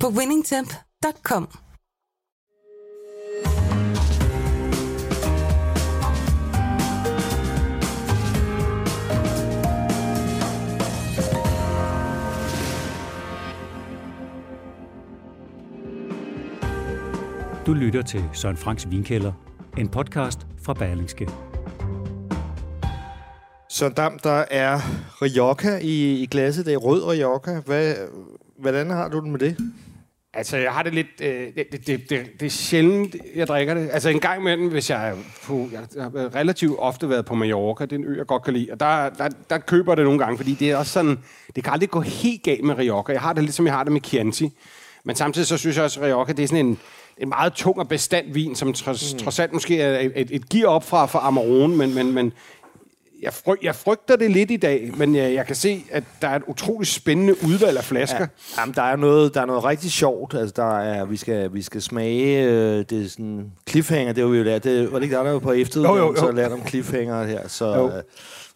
på winningtemp.com. Du lytter til Søren Franks Vinkælder, en podcast fra Berlingske. Så Dam, der er Rioja i, i glasset. Det er rød Rioja. Hvad, hvordan har du det med det? Altså, jeg har det lidt... Øh, det, det, det, det, er sjældent, jeg drikker det. Altså, en gang imellem, hvis jeg er på... Jeg har relativt ofte været på Mallorca. Det er en ø, jeg godt kan lide. Og der, der, der køber jeg det nogle gange, fordi det er også sådan... Det kan aldrig gå helt galt med Rioja. Jeg har det lidt, som jeg har det med Chianti. Men samtidig så synes jeg også, at Rioja, det er sådan en, en meget tung og bestand vin, som trods, mm. trods alt måske er et, et, et gear op fra, fra Amarone, men, men, men jeg, fryg, jeg frygter det lidt i dag, men jeg, jeg kan se, at der er et utroligt spændende udvalg af flasker. Ja. Jamen, der er noget, der er noget rigtig sjovt. Altså, der er, vi skal, vi skal smage, øh, det er sådan cliffhanger, det var vi jo lært. Det var det ikke der, der var på efteruddannelse, så lært om cliffhanger her. Så, øh,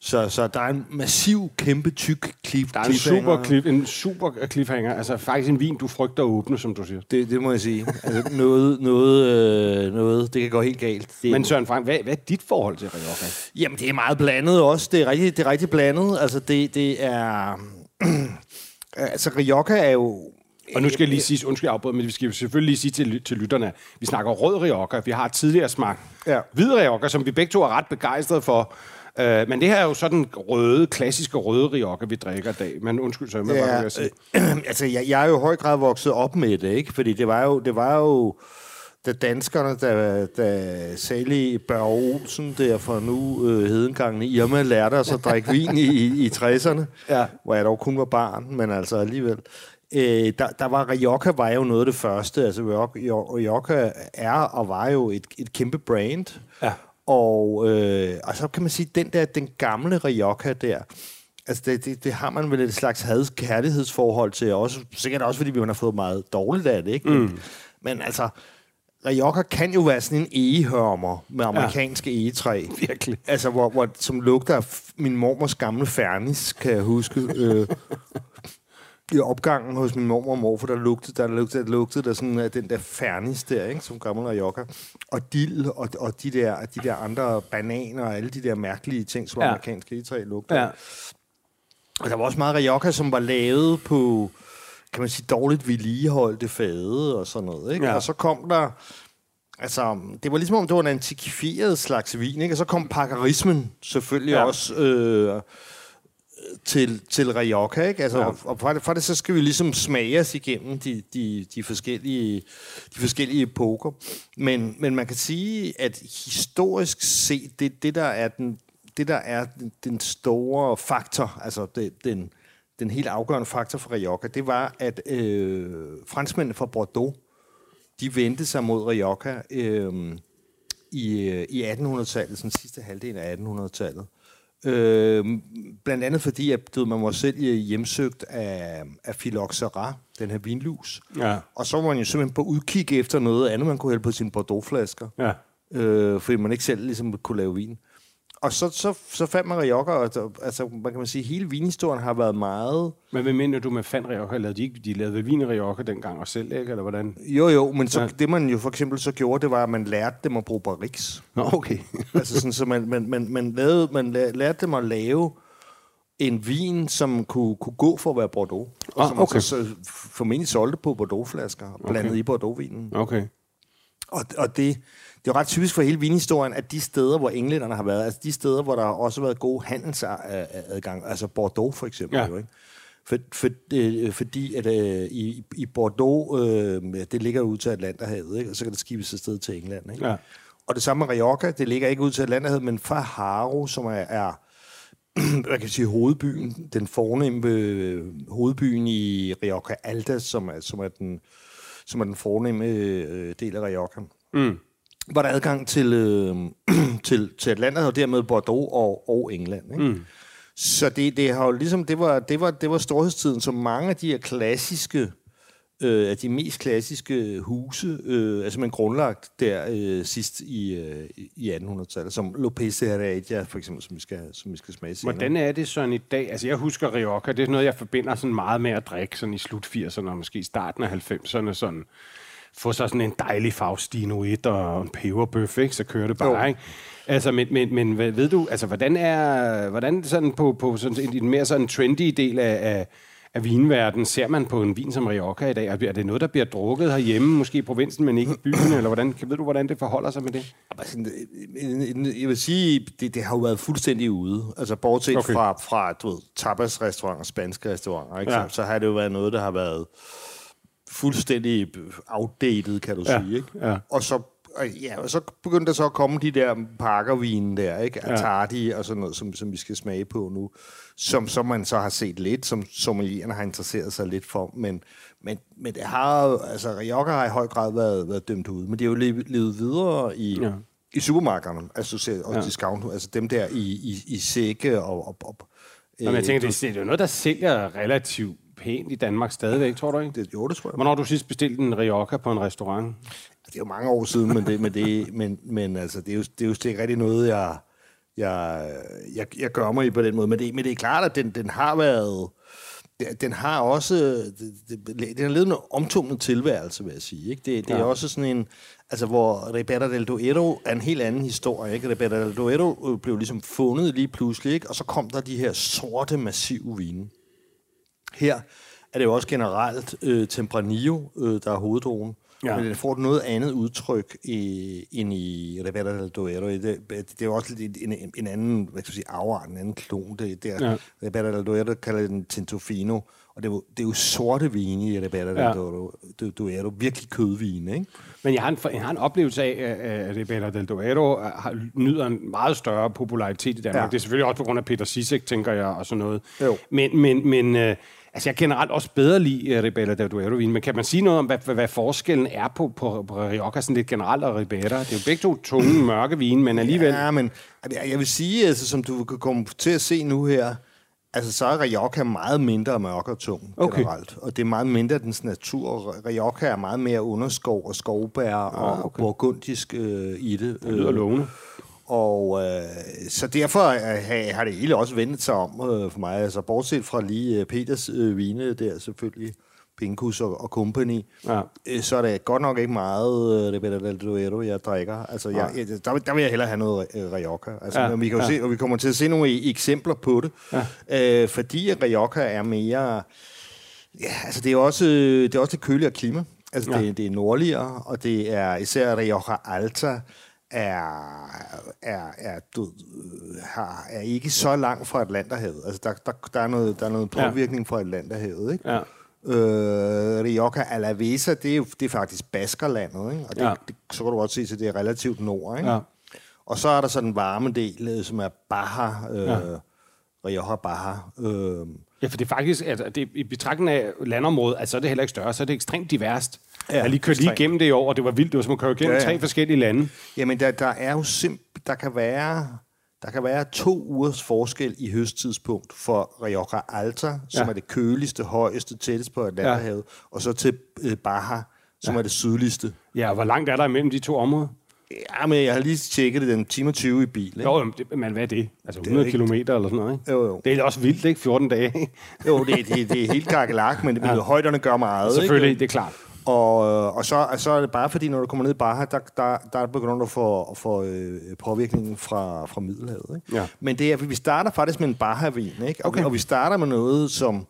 så, så der er en massiv, kæmpe, tyk cliff, Der er en super, cliff, en super cliffhanger. Altså faktisk en vin, du frygter at åbne, som du siger. Det, det må jeg sige. Altså, noget, noget, øh, noget, det kan gå helt galt. Det, Men Søren Frank, hvad, hvad er dit forhold til Rioja? Jamen, det er meget blandet også. Det er rigtig, det er rigtig blandet. Altså, det, det er... altså, Rioja er jo... Og nu skal jeg lige sige, undskyld jeg afbryder, men vi skal selvfølgelig lige sige til, til lytterne, vi snakker rød Rioja. Vi har tidligere smagt Ja. hvid Rioja, som vi begge to er ret begejstrede for. Uh, men det her er jo sådan røde, klassiske røde Rioja, vi drikker i dag. Men undskyld, så jeg må bare Ja, vil sige. øh, altså, jeg, jeg er jo i høj grad vokset op med det, ikke? Fordi det var jo, det var jo da danskerne, da, da Sally Børge Olsen, der for nu øh, hedengangene Irma, lærte os at drikke vin i, i, i 60'erne, Ja. hvor jeg dog kun var barn, men altså alligevel. Øh, der, der var Rioja var jo noget af det første. Altså Rioja er og var jo et, et kæmpe brand. Ja. Og, øh, og så kan man sige, den der, den gamle Rioja der, altså det, det, det har man vel et slags had kærlighedsforhold til, også, sikkert også fordi vi har fået meget dårligt af det, ikke? Men, mm. men altså, Rioja kan jo være sådan en egehørmer med amerikanske ja. egetræ. Virkelig. Altså, hvor, hvor, som lugter af min mormors gamle fernis, kan jeg huske. Øh, I opgangen hos min mormor og morfar, der lugtede der, lugtede, der, lugtede der sådan af den der fernis der, ikke, som gammel Rioja. Og dild og, og de, der, de der andre bananer og alle de der mærkelige ting, som ja. Amerikanske egetræ lugter. Ja. Og der var også meget Rioja, som var lavet på, kan man sige, dårligt vedligeholdte fade og sådan noget. Ikke? Ja. Og så kom der, altså, det var ligesom om, det var en antikifieret slags vin, ikke? Og så kom pakkerismen selvfølgelig. Ja. også øh, til, til Rioja, ikke? Altså, Ja. ja. og for det, for det, så skal vi ligesom smage os igennem de, de, de, forskellige, de forskellige epoker. Men, men man kan sige, at historisk set, det, det der er den det der er den, den store faktor, altså det, den, den helt afgørende faktor for Rioja, det var, at øh, franskmændene fra Bordeaux, de vendte sig mod Rioja øh, i, øh, i 1800-tallet, sådan sidste halvdel af 1800-tallet. Øh, blandt andet fordi, at du man var selv hjemsøgt af, af phylloxera, den her vinlus. Ja. Og så var man jo simpelthen på udkig efter noget andet, man kunne hælde på sine Bordeaux-flasker Ja. øh, fordi man ikke selv ligesom kunne lave vin. Og så, så, så fandt man Rioja, og altså, man kan man sige, hele vinhistorien har været meget... Men hvad mener du med fan Rioja? Lavede de, ikke, de lavede vin Rioja dengang også selv, ikke? Eller hvordan? Jo, jo, men så, Ja. det man jo for eksempel så gjorde, det var, at man lærte dem at bruge barriques. Nå, okay. altså sådan, så man, man, man, man, lavede, man lærte dem at lave en vin, som kunne, kunne gå for at være Bordeaux. Og Ah, som man okay. så, så formentlig solgte på Bordeaux-flasker, blandet Okay. i Bordeaux-vinen. Okay. Og, og det, det er jo ret typisk for hele vinhistorien, at de steder, hvor englænderne har været, altså de steder, hvor der har også været god handelsadgang, altså Bordeaux for eksempel, ja. jo, ikke? For, for, øh, fordi at øh, i, i Bordeaux, øh, det ligger ud til Atlanterhavet, ikke? og så kan det skibes afsted til England. Ikke? Ja. Og det samme med Rioja, det ligger ikke ud til Atlanterhavet, men fra Haro, som er, er hvad kan jeg sige, hovedbyen, den fornemme øh, hovedbyen i Rioja Alta, som er, som er den, som er den fornemme øh, del af Rioja. Mm. Var der adgang til, øh, til, til Atlanterhavet, og dermed Bordeaux og, og England. Ikke? Mm. Så det, det har jo ligesom, det var, det var, det var storhedstiden, som mange af de her klassiske øh, af de mest klassiske huse, øh, altså man grundlagt der øh, sidst i, øh, i 1800-tallet, som Lopez de Heredia, for eksempel, som vi skal, som vi skal smage senere. Hvordan er det sådan i dag? Altså jeg husker Rioja, det er noget, jeg forbinder sådan meget med at drikke sådan i slut 80'erne og måske starten af 90'erne, sådan få så sådan en dejlig Faustino 1 og en peberbøf, ikke? så kører det bare, jo. ikke? Altså, men, men, men ved du, altså, hvordan er, hvordan sådan på, på sådan en, en mere sådan trendy del af, af af vinverden. Ser man på en vin som Rioja i dag? Er det noget, der bliver drukket herhjemme, måske i provinsen, men ikke i byen? Eller hvordan, ved du, hvordan det forholder sig med det? Jeg vil sige, det, det har jo været fuldstændig ude. Altså, bortset okay. fra, fra du ved, tapas-restauranter, spanske restauranter, ikke? Ja. Så, så har det jo været noget, der har været fuldstændig outdated, kan du ja. sige. Ikke? Ja. Og så og ja, og så begyndte der så at komme de der pakkervine der, ikke? Atardi ja. og sådan noget, som, som vi skal smage på nu, som, som man så har set lidt, som sommelierne har interesseret sig lidt for, men, men, men det har altså Rioja har i høj grad været, været dømt ud, men det er jo levet, levet videre i, ja. i supermarkederne, altså, og ja. discount, altså dem der i, i, i sække og, og, og men jeg tænker, det, det er jo noget, der sælger relativt pænt i Danmark stadigvæk, tror du ikke? Det, jo, det tror jeg. Hvornår du sidst bestilt en Rioja på en restaurant? Det er jo mange år siden, men, det, men, det, men, men altså, det, er jo, det er jo ikke rigtig noget, jeg, jeg, jeg, jeg gør mig i på den måde. Men det, men det er klart, at den, den har været... Den har også... Den har levet en omtumlet tilværelse, vil jeg sige. Ikke? Det, det er også sådan en... Altså, hvor Ribera del Duero er en helt anden historie. Ikke? Ribera del Duero blev ligesom fundet lige pludselig, ikke? og så kom der de her sorte, massive vine. Her er det jo også generelt øh, Tempranillo, øh, der er hoveddrogen. Ja. Men den får noget andet udtryk i, end i Rivera del Duero. Det, det, det er også lidt en, en, en anden, hvad skal jeg sige, afart, en anden klon. Det, det er, ja. Rivera del Duero kalder den Tintofino, og det er jo, det er jo sorte vine i Rivera del ja. Duero. Duero. Virkelig kødvine, ikke? Men jeg har en, jeg har en oplevelse af, at Ribera del Duero har, nyder en meget større popularitet i Danmark. Ja. Det er selvfølgelig også på grund af Peter Sisek, tænker jeg, og sådan noget. Jo. Men, men, men øh, Altså, jeg generelt også bedre lide uh, Ribera del Duero vin, men kan man sige noget om, hvad, hvad, hvad forskellen er på, på, på Rioja sådan lidt generelt og Ribera? Det er jo begge to tunge, mørke vine, men alligevel... Ja, men jeg vil sige, altså, som du kan komme til at se nu her, altså så er Rioja meget mindre mørk og tung okay. generelt, og det er meget mindre dens natur. Rioja er meget mere underskov og skovbær ah, og okay. burgundisk øh, i det. Det lyder lovende. Og øh, så derfor øh, har det hele også vendt sig om øh, for mig. Altså bortset fra lige øh, Peters øh, vine der selvfølgelig, Pinkus og, og Company, ja. øh, så er det godt nok ikke meget øh, Ribera del Duero, jeg drikker. Altså, jeg, jeg, der, der vil jeg hellere have noget øh, Rioja. Altså, ja. vi kan jo ja. se, og vi kommer til at se nogle eksempler på det. Ja. Øh, fordi Rioja er mere... Ja, altså det er også det, er også det køligere klima. Altså ja. det, det er nordligere, og det er især Rioja Alta, er, er, er, du, har, er ikke så langt fra Atlanterhavet. Altså, der, der, der, er, noget, der er noget påvirkning ja. fra Atlanterhavet, ikke? Ja. Øh, Rioja Alavesa, det er jo det er faktisk Baskerlandet, ikke? Og det, ja. det, så kan du godt se, at det er relativt nord, ikke? Ja. Og så er der så den varme del, øh, som er Baja, øh, ja. Rioja Baja. Øh, Ja, for det er faktisk, altså, det, i betragtning af landområdet, altså, så er det heller ikke større, så er det ekstremt diverst. Ja, jeg lige kørt lige igennem det i år, og det var vildt. Det var som at køre igennem ja, ja. tre forskellige lande. Jamen, der, der er jo simpelthen... Der kan være... Der kan være to ugers forskel i høsttidspunkt for Rioja Alta, som ja. er det køligste, højeste, tættest på Atlanterhavet, ja. og så til øh, Baja, som ja. er det sydligste. Ja, og hvor langt er der imellem de to områder? Ja, men jeg har lige tjekket det, den time 20 i bil. Ikke? Jo, men hvad er det? Altså 100 det km eller sådan noget, ikke? Jo, jo. Det er også vildt, ikke? 14 dage, Jo, det, det, det er helt kakkelak, men ja. højderne gør meget, Selvfølgelig, ikke? det er klart. Og, øh, og så, så er det bare fordi, når du kommer ned i Baja, der, der, der er begynder at få, få øh, påvirkningen fra, fra Middelhavet. Ikke? Ja. Men det er, vi starter faktisk med en Baja-vin, ikke? Og, okay. og vi starter med noget, som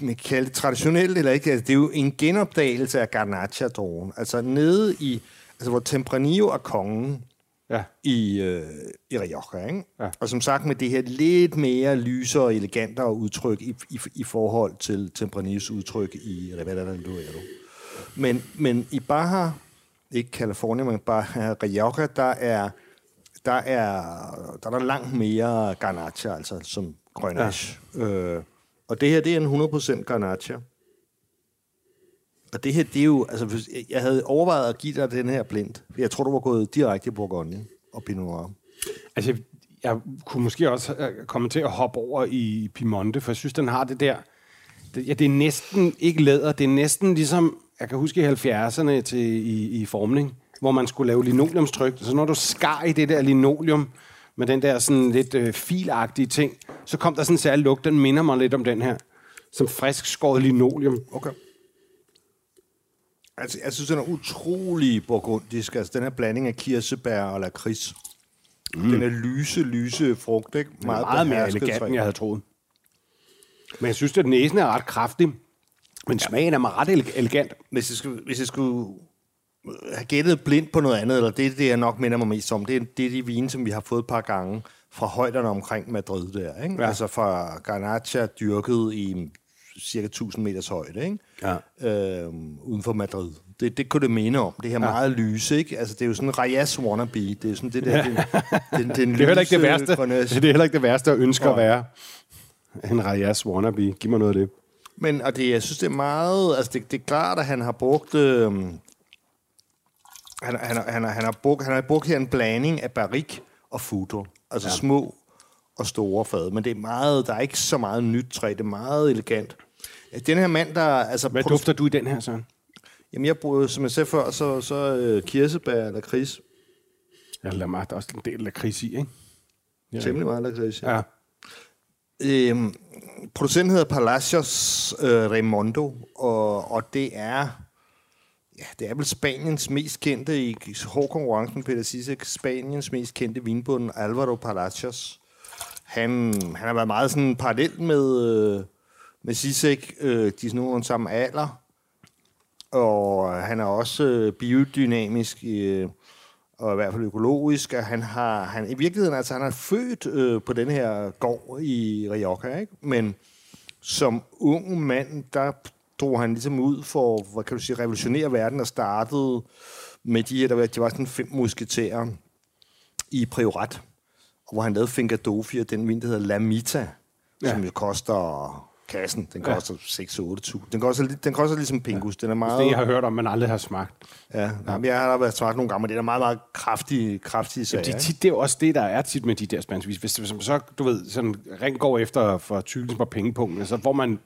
man kan kalde det traditionelt eller ikke. Altså, det er jo en genopdagelse af Garnacha-drogen. Altså nede i, altså hvor Tempranillo er kongen, ja. i, øh, i Rioja. Ikke? Ja. Og som sagt med det her lidt mere lyse og elegantere udtryk i, i, i forhold til Tempranillos udtryk i Rivera del Duero. Men, men i Baja, ikke California, men Baja Rioja, der er der er der er langt mere Garnacha, altså som Grenache. Ja. Øh, og det her, det er en 100% Garnacha. Og det her, det er jo... Altså, hvis, jeg havde overvejet at give dig den her blind. Jeg tror, du var gået direkte i Bourgogne og Pinot Noir. Altså, jeg kunne måske også øh, komme til at hoppe over i Piemonte, for jeg synes, den har det der... Det, ja, det er næsten ikke læder. Det er næsten ligesom... Jeg kan huske i 70'erne til, i, i formning, hvor man skulle lave linoleumstryk. Så når du skar i det der linoleum med den der sådan lidt øh, filagtige ting, så kom der sådan en særlig lugt, den minder mig lidt om den her. Som frisk skåret linoleum. Okay. Altså, jeg synes, den er utrolig burgundisk. Altså, den her blanding af kirsebær og lakrids. Mm. Den er lyse, lyse frugt, ikke? Er meget, meget mere elegant, end jeg havde troet. Men jeg synes, at næsen er ret kraftig. Men smagen er ret elegant. Hvis jeg skulle, hvis jeg skulle have gættet blindt på noget andet, eller det, det jeg nok minder mig mest om, det er, det er de vine, som vi har fået et par gange fra højderne omkring Madrid der. Ikke? Ja. Altså fra Garnacha dyrket i cirka 1000 meters højde, ikke? Ja. Øhm, uden for Madrid. Det, det kunne det mene om. Det her ja. meget lyse, ikke? Altså, det er jo sådan en Reyes wannabe. Det er sådan det der... Ja. Den, den, den det er heller ikke det værste. Det er heller ikke det værste at ønske ja. at være. En Reyes wannabe. Giv mig noget af det. Men, og det, jeg synes, det er meget... Altså, det, det er klart, at han har brugt... Øhm, han, han, han, han, har brugt, han har brugt her en blanding af barik og futter. Altså ja. små og store fad. Men det er meget, der er ikke så meget nyt træ. Det er meget elegant. Den her mand, der... Altså, Hvad dufter du i den her, Søren? Jamen, jeg bruger, som jeg sagde før, så, så uh, kirsebær eller kris. Ja, der er også en del lakrids i, ikke? Ja. Temmelig meget lakrids, ja. ja. Øhm, producenten hedder Palacios øh, Raimondo, og, og det er ja, det er vel Spaniens mest kendte, i hård konkurrence med Peter Sisek, Spaniens mest kendte vinbund, Alvaro Palacios. Han, han har været meget sådan parallelt med, øh, med Sisek, øh, de er sådan nogenlunde samme alder, og han er også øh, biodynamisk, øh, og i hvert fald økologisk, og han har, han, i virkeligheden, altså han er født øh, på den her gård i Rioja, ikke? men som ung mand, der drog han ligesom ud for, hvad kan du sige, revolutionere verden, og startede med de her, der var, de var sådan fem musketærer i Priorat, hvor han lavede Fingadofia, den vin, der hedder La Mita, ja. som jo koster kassen. Den koster ja. 6-8 Den koster, den koster ligesom Pingus. Den er meget... Det, jeg har hørt om, man aldrig har smagt. Ja, ja. Jamen, jeg har været smagt nogle gange, men det er meget, meget kraftige, kraftige sager. Jamen, det, tit, det er også det, der er tit med de der spanskvis. Hvis, man så, du ved, sådan ring går efter for tykkelsen på pengepunkten, så får man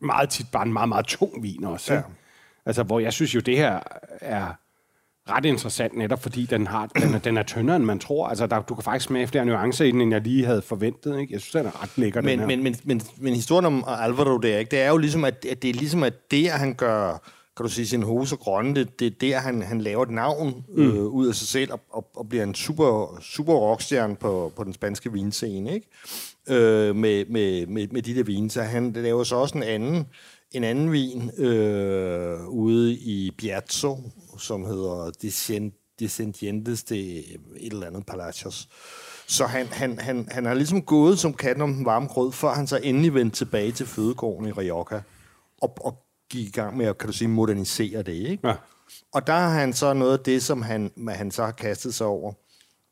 meget tit bare en meget, meget tung vin også. Ja. Altså, hvor jeg synes jo, det her er ret interessant, netop fordi den, har, den, er, den er tyndere, end man tror. Altså, der, du kan faktisk smage flere nuancer i den, end jeg lige havde forventet. Ikke? Jeg synes, den er ret lækker, men, den her. Men, men, men, men historien om Alvaro der, ikke? det er jo ligesom, at, at det er ligesom, at det, at han gør kan du sige, sin hose grønne, det, det er der, han, han laver et navn mm. øh, ud af sig selv, og, og, og bliver en super, super rockstjerne på, på den spanske vinscene, ikke? Øh, med, med, med, med de der vine. Så han laver så også en anden, en anden vin øh, ude i Biazzo, som hedder Descendientes de et eller andet Palacios. Så han, han, han, han har ligesom gået som katten om den varme grød, før han så endelig vendte tilbage til fødegården i Rioja og, og gik i gang med at, kan du sige, modernisere det, ikke? Ja. Og der har han så noget af det, som han, han så har kastet sig over.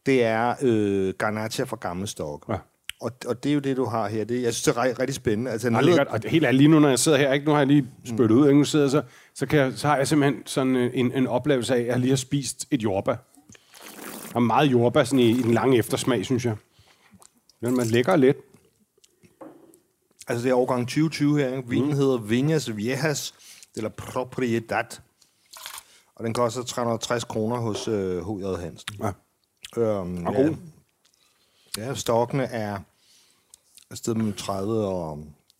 Det er øh, Garnacha fra gamle stok. Ja. Og, og det er jo det, du har her. Det, jeg synes, det er rigtig, spændende. Altså, noget... lækkert. Og helt ærligt, lige nu, når jeg sidder her, ikke? nu har jeg lige spyttet mm. ud, ikke? nu sidder så, så, kan jeg, så har jeg simpelthen sådan en, en oplevelse af, at jeg lige har spist et jordbær. Og meget jordbær sådan i, i den lange eftersmag, synes jeg. Men man lækker lidt. Altså det er årgang 2020 her. Ikke? Vinen mm. hedder Viñas Viejas de la Propiedad. Og den koster 360 kroner hos øh, H.J. Hansen. Ja. Øhm, og god. Ja stokkene er afsted mellem 30 og,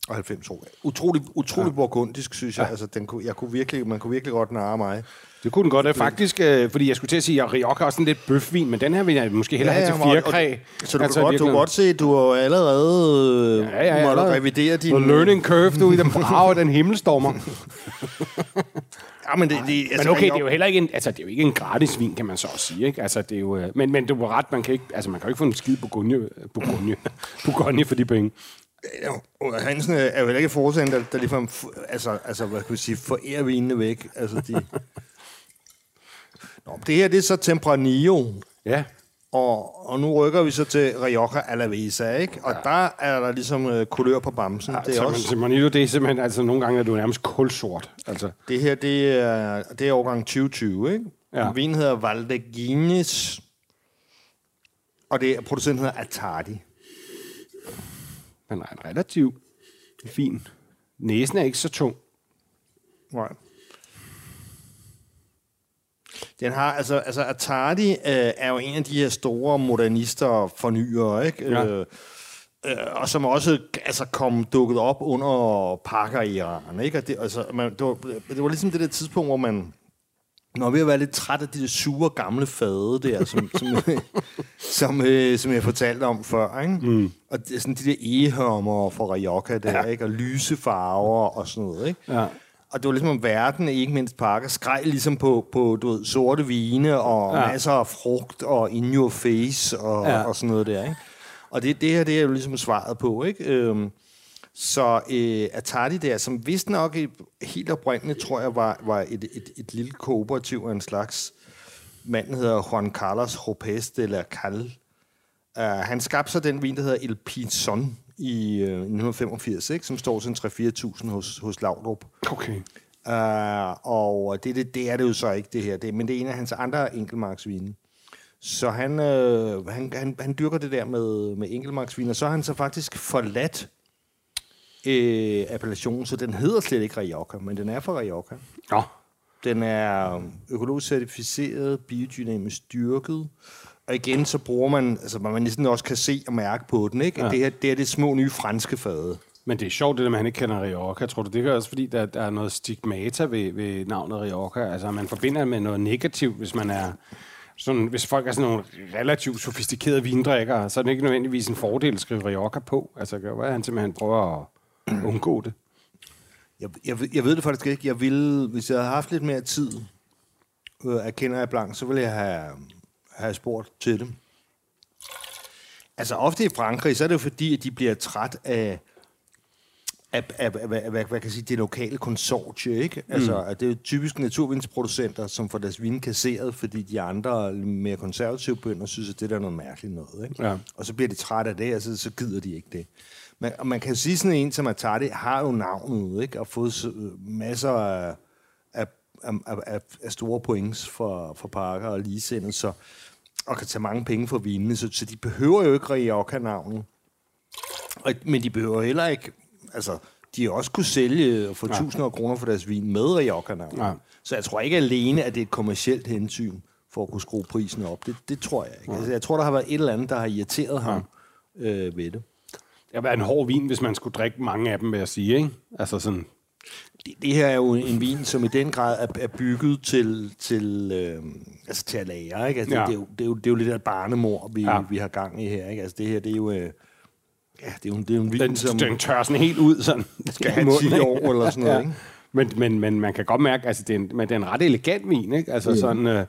og 90 år. Utrolig, utrolig ja. burgundisk, synes jeg. Ja. Altså, den kunne, jeg kunne virkelig, man kunne virkelig godt narre mig. Det kunne den godt. Det faktisk, øh, fordi jeg skulle til at sige, at Rioja er også en lidt bøfvin, men den her vil jeg måske hellere ja, have til fjerkræ. Så du, altså, kan godt, du kan godt se, at du har allerede ja, ja, ja, allerede. revidere din... The learning curve, du i den brav, den himmelstormer. Ja, men, det, det, altså, men okay, det er jo heller ikke en, altså, det er jo ikke en gratis vin, kan man så også sige. Ikke? Altså, det er jo, øh, men, men du var ret, man kan ikke, altså, man kan jo ikke få en skid Bourgogne, Bourgogne, Bourgogne for de penge. Ja, Hansen er jo heller ikke forsagen, der, der ligefrem, altså, altså, hvad kan vi sige, forærer vinene væk. Altså, de, Nå, det her, det er så Tempranillo. Ja. Og, og nu rykker vi så til Rioja Alavesa, ikke? Og ja. der er der ligesom øh, kulør på bamsen. Ja, det er også... Manilo, det er simpelthen, altså nogle gange er du nærmest kulsort. Altså. Det her, det er, det er årgang 2020, ikke? Ja. Vinen hedder Valdeguinis, og det er, producenten hedder Atardi. Men er en relativt fin. Næsen er ikke så tung. Nej. Den har, altså, altså Atardi øh, er jo en af de her store modernister og fornyere, ikke? Ja. Øh, øh, og som også altså, kom dukket op under pakker i Iran, ikke? Og det, altså, man, det, var, det var ligesom det der tidspunkt, hvor man når vi har været lidt træt af de der sure gamle fade der, som, som, som, øh, som jeg fortalte om før, ikke? Mm. Og det, sådan de der ehørmer fra Rioja der, ja. ikke? Og lyse farver og sådan noget, ikke? Ja. Og det var ligesom om verden, ikke mindst pakker, skreg ligesom på, på du ved, sorte vine og ja. masser af frugt og in your face og, ja. og sådan noget der, ikke? Og det, det her, det er jo ligesom svaret på, ikke? Øhm, så øh, Atari der, som vist nok helt oprindeligt, tror jeg, var, var et, et, et lille kooperativ af en slags. Manden hedder Juan Carlos Lopez de la Cal. Uh, han skabte så den vin, der hedder El Pizon i uh, 1985, ikke? som står til 3-4.000 hos, hos Laudrup. Okay. Uh, og det, det, det er det jo så ikke, det her. Det, men det er en af hans andre enkeltmarksvine. Så han, øh, han, han, han dyrker det der med, med enkeltmarksvin, og så har han så faktisk forladt øh, appellationen, så den hedder slet ikke Rioja, men den er fra Rioja. Ja. Den er økologisk certificeret, biodynamisk dyrket, og igen, så bruger man, altså man næsten også kan se og mærke på den, ikke? Ja. Det, her, det er det små nye franske fade. Men det er sjovt, det der, man ikke kender Rioja. Tror du, det er også fordi, der, der er noget stigmata ved, ved navnet Rioja? Altså, man forbinder med noget negativt, hvis man er... Sådan, hvis folk er sådan nogle relativt sofistikerede vindrikkere, så er det ikke nødvendigvis en fordel at skrive Rioja på. Altså, hvad er han simpelthen prøver at undgå det? Jeg, jeg, jeg ved det faktisk ikke. Jeg ville, hvis jeg havde haft lidt mere tid, øh, erkender jeg blank, så ville jeg have, have spurgt til det. Altså ofte i Frankrig, så er det jo fordi, at de bliver træt af, af, af, af, af hvad, hvad kan sige, det lokale konsortie, ikke? Mm. Altså, at det er jo typisk naturvindsproducenter, som får deres vin kasseret, fordi de andre mere konservative bønder synes, at det der er noget mærkeligt noget, ikke? Ja. Og så bliver de trætte af det, og så, så gider de ikke det. Man, og man kan sige sådan en som Atari har jo navnet, ikke? Og fået masser af, af, af, af, af store points for, for Parker og ligesindet, så, og kan tage mange penge for vindene, så, så de behøver jo ikke Rioja-navnet. Og, men de behøver heller ikke, altså, de har også kunne sælge for ja. tusinder af kroner for deres vin med Rioja-navnet. Ja. Så jeg tror ikke alene, at det er et kommersielt hensyn for at kunne skrue prisen op. Det, det tror jeg ikke. Ja. Altså, jeg tror, der har været et eller andet, der har irriteret ja. ham øh, ved det. Det er en hård vin, hvis man skulle drikke mange af dem, vil jeg sige. Ikke? Altså sådan... Det, det her er jo en vin, som i den grad er, er bygget til, til, øh, altså til at lære. Ikke? Altså, ja. det, det, er jo, det, er jo, det er jo lidt af barnemor, vi, ja. vi har gang i her. Ikke? Altså, det her, det er jo... Øh, ja, det er jo, det er jo en vin, den, som... Den tør sådan helt ud, sådan. Skal have 10 år eller sådan noget, ja. ikke? Men, men, men man kan godt mærke, altså det er en, men det er en ret elegant vin, ikke? Altså mm. sådan, øh, der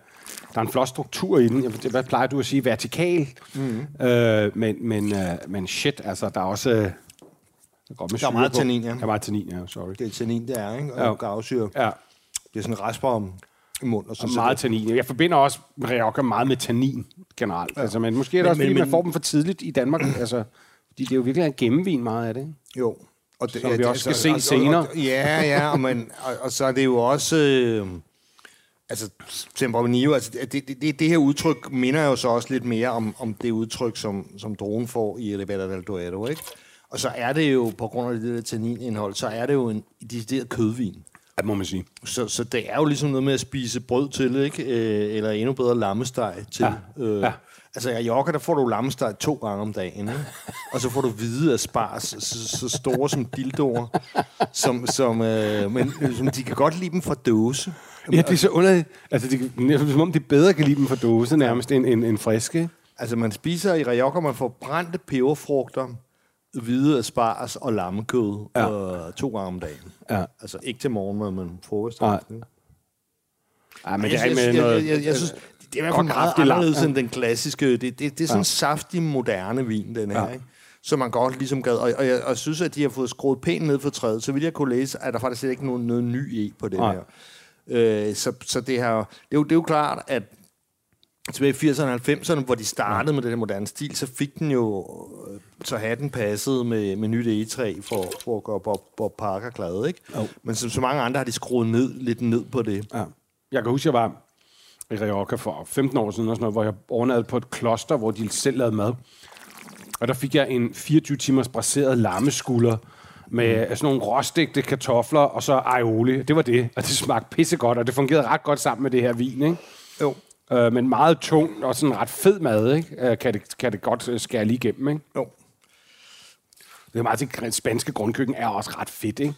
er en flot struktur i den. Hvad plejer du at sige? Vertikal. Mm. Øh, men, men, øh, men shit, altså der er også... Øh, der, godt med der er meget tannin, ja. Der er meget tannin, ja, sorry. Det er tannin, det er, ikke? Og ja. gavsyre. Ja. Det er sådan en rasper om mund. Og, så og meget tannin. Jeg forbinder også Rioja meget med tannin generelt. Ja. Altså, men måske er det men, også, fordi men, man får dem for tidligt i Danmark. altså, fordi det er jo virkelig en gennemvin meget af det. Ikke? Jo. Og det, Som ja, vi også skal altså, se senere. Og, og, ja, ja, og, man, og, og så er det jo også... Øh, altså, Tempranillo, altså det, det, det, det her udtryk minder jo så også lidt mere om, om det udtryk, som, som dronen får i Rivera del Duero, ikke? Og så er det jo, på grund af det der tanninindhold, så er det jo en decideret kødvin. Det må man sige. Så, så det er jo ligesom noget med at spise brød til, ikke? Øh, eller endnu bedre lammesteg til. Ja. Øh, ja. Altså, i Yorker, der får du lammesteg to gange om dagen, ikke? og så får du hvide spars, så, så store som dildoer, som, som, øh, men, som de kan godt lide dem fra dåse. Ja, det er så underligt. Altså, det, som om de bedre kan lide dem fra dåse nærmest end, end, end friske. Altså, man spiser i Rioja, man får brændte peberfrugter, hvide asparges og lammekød ja. øh, to gange om dagen. Ja. Altså ikke til morgen, men frokost. Ja. Ja, men det er med noget... Jeg, jeg, jeg, synes, det er i hvert fald meget anderledes end den klassiske. Det, det, det er sådan en ja. saftig, moderne vin, den her. Ja. Ikke? Så man godt ligesom gad. Og, og, jeg, og jeg synes, at de har fået skruet pænt ned for træet. Så vil jeg kunne læse, at der faktisk ikke noget, noget ny i på det ja. her. Øh, så, så det her... Det er, jo, det er jo klart, at tilbage i 80'erne og 90'erne, hvor de startede med den her moderne stil, så fik den jo, øh, så hatten passet med, med nyt egetræ for, for at gøre Bob, Bob Parker glad, ikke? Jo. Men som så mange andre har de skruet ned, lidt ned på det. Ja. Jeg kan huske, jeg var i Rioja for 15 år siden, og sådan noget, hvor jeg overnattede på et kloster, hvor de selv lavede mad. Og der fik jeg en 24 timers braseret lammeskulder med mm. sådan nogle råstegte kartofler og så aioli. Det var det, og det smagte pissegodt, og det fungerede ret godt sammen med det her vin, ikke? Jo. Øh, men meget tung og sådan ret fed mad, ikke? Øh, kan, det, kan det godt øh, skære lige igennem, ikke? Jo. Det er meget til, spanske grundkøkken er også ret fedt, ikke?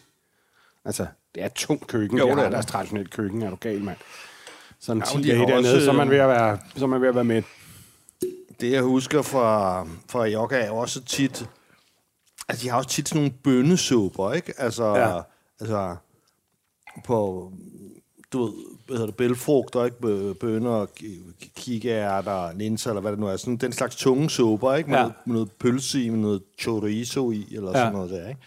Altså, det er tungt køkken. Jo, det er er deres traditionelle køkken, er du gal, mand. Sådan Ja, men 10 de dage dernede, så er man øh, ved at være, så er man ved at være med. Det, jeg husker fra, fra Rioja, er også tit... Altså, de har også tit sådan nogle bønnesupper, ikke? Altså, ja. altså på, du ved, hvad hedder det, bælfrugter, ikke? Bø- Bønner, ki- kikærter, linser, eller hvad det nu er. Sådan den slags tunge supper, ikke? Med, Ja. noget, med noget pølse i, med noget chorizo i, eller ja. sådan noget der, ikke?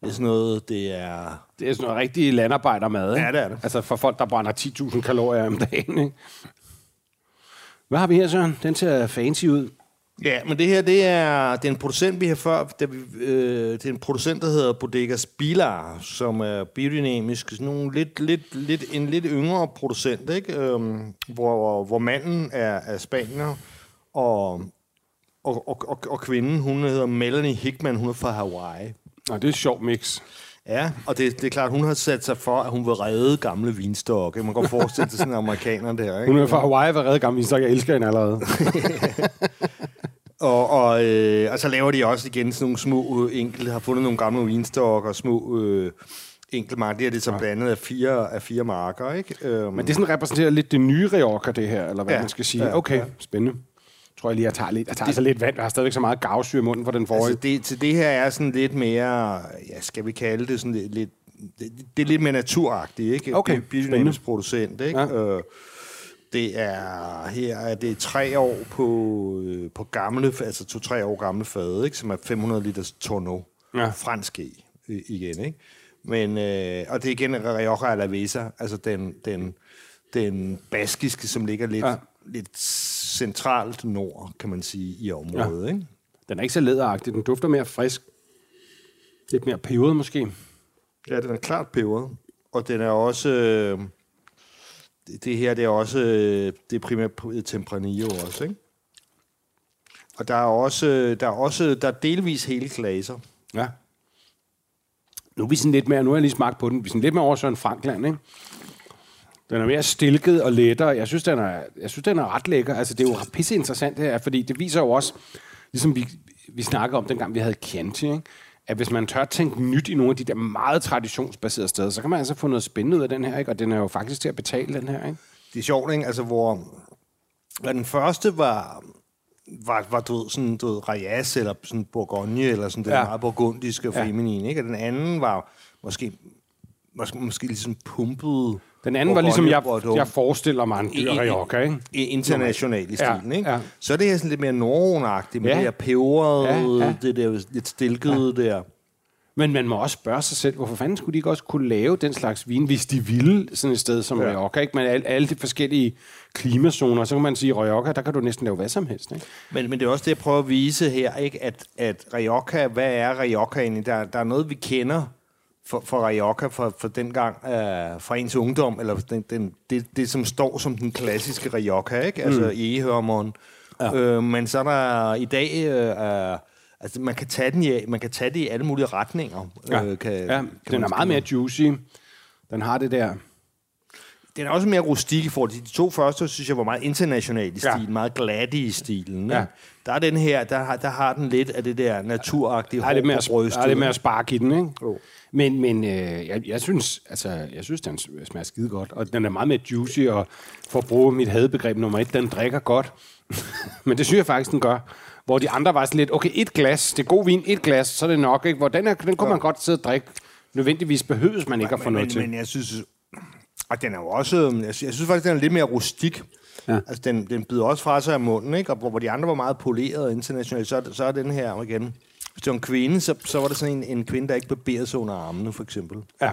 Det er sådan noget, det er... Det er sådan noget rigtig landarbejdermad, ikke? Ja, det er det. Altså for folk, der brænder 10.000 kalorier om dagen, ikke? Hvad har vi her, Søren? Den ser fancy ud. Ja, men det her, det er, det er en producent, vi har før, da vi, øh, det er en producent, der hedder Bodegas Bilar, som er biodynamisk, sådan nogle lidt, lidt, lidt, en lidt yngre producent, ikke? Øhm, hvor, hvor manden er, er spanier, og, og, og, og, og kvinden, hun hedder Melanie Hickman, hun er fra Hawaii. Nå, det er et sjovt mix. Ja, og det, det er klart, hun har sat sig for, at hun vil redde gamle vinstokke. Man kan godt forestille sig sådan en amerikaner der, ikke? Hun er fra Hawaii, var reddet gammel, så jeg elsker hende allerede. Og, og, øh, og så laver de også igen sådan nogle små øh, enkelte, har fundet nogle gamle vinstokker og små øh, enkelte marker. Det er det så blandet af fire, af fire marker, ikke? Øhm, Men det sådan repræsenterer lidt det nye Rioja, det her, eller hvad ja, man skal sige. ja, okay, ja. spændende. Tror jeg lige, jeg tager lidt, jeg tager så lidt vand. Jeg har stadigvæk så meget gavsyre i munden for den forrige. altså det, til det her er sådan lidt mere, ja, skal vi kalde det sådan lidt, lidt det, det er lidt mere naturagtigt, ikke? Okay, Det er biodynamisk producent, ikke? Ja. Øh, det er her er det tre år på, øh, på gamle, altså to-tre år gamle fade, ikke? som er 500 liters tonneau. Ja. Fransk i, igen, ikke? Men, øh, og det er igen Rioja Alavesa, altså den, den, den baskiske, som ligger lidt, Ja. ja. lidt centralt nord, kan man sige, i området, ja. ikke? Den er ikke så læderagtig. Den dufter mere frisk. Lidt mere peberet måske. Ja, den er klart peberet. Og den er også... Øh, det, her, det er også... Øh, det er primært Tempranillo også, ikke? Og der er også... Øh, der er også... Der er delvis hele glaser. Ja. Nu er vi sådan lidt mere, nu har jeg lige smagt på den, vi er sådan lidt mere over Søren Frankland, ikke? Den er mere stilket og lettere. Jeg synes, den er, jeg synes, den er ret lækker. Altså, det er jo pisse interessant det her, fordi det viser jo også, ligesom vi, vi snakkede om dengang, vi havde Chianti, ikke? At hvis man tør tænke nyt i nogle af de der meget traditionsbaserede steder, så kan man altså få noget spændende ud af den her, ikke? og den er jo faktisk til at betale, den her. Ikke? Det er sjovt, ikke? Altså, hvor... hvor den første var... Var, var du ved, sådan, du ved, Reyes eller sådan Bourgogne, eller sådan det Ja. ja. meget burgundiske og Ja. feminine, ikke? Og den anden var måske, måske, måske ligesom pumpet... Den anden var ligesom, jeg, jeg forestiller mig en dyr Rioja, ikke? i- international i Ja, stilen, ikke? ja. Så er det her sådan lidt mere norrønagtigt, med Ja. det her peberet, Ja, ja. det der lidt stilkede ja. der. Men man må også spørge sig selv, hvorfor fanden skulle de ikke også kunne lave den slags vin, hvis de ville sådan et sted som ja. Ja. Rioja, ikke? Men alle, alle de forskellige klimazoner, så kan man sige, Rioja, der kan du næsten lave hvad som helst, ikke? Men, men det er også det, jeg prøver at vise her, ikke? At, at Rioja, hvad er Rioja egentlig? Der, der er noget, vi kender for, for Rioja for, for den gang uh, fra ens ungdom, eller den, den, det, det, som står som den klassiske Rioja, ikke? Altså mm. egehørmeren. Ja. Øh, men så er der i dag... Øh, altså, man kan, tage den i, man kan tage det i alle mulige retninger. Øh, kan, ja kan den er meget mere juicy. Den har det der... Den er også mere rustik i forhold til de to første, synes jeg var meget international i Ja. stilen, meget glatte i stilen. Ikke? Ja. Der er den her, der har, der har den lidt af det der naturagtige Der er lidt mere, der er lidt mere spark i den, ikke? Jo. Men, men øh, jeg, jeg, synes, altså, jeg synes, den smager skide godt. Og den er meget mere juicy, og for at bruge mit hadebegreb nummer et, den drikker godt. men det synes jeg faktisk, den gør. Hvor de andre var sådan lidt, okay, et glas, det er god vin, et glas, så er det nok, ikke? Hvor den, her, den kunne man godt sidde og drikke. Nødvendigvis behøves man ikke at få men, noget men, til. men jeg synes, og den er jo også, jeg synes, jeg synes faktisk, den er lidt mere rustik. Ja. Altså, den, den bider også fra sig af munden, ikke? Og hvor, hvor de andre var meget polerede internationalt, så, så er den her igen. Hvis det var en kvinde, så, så var det sådan en, en kvinde, der ikke barberede sig under armene, for eksempel. Ja,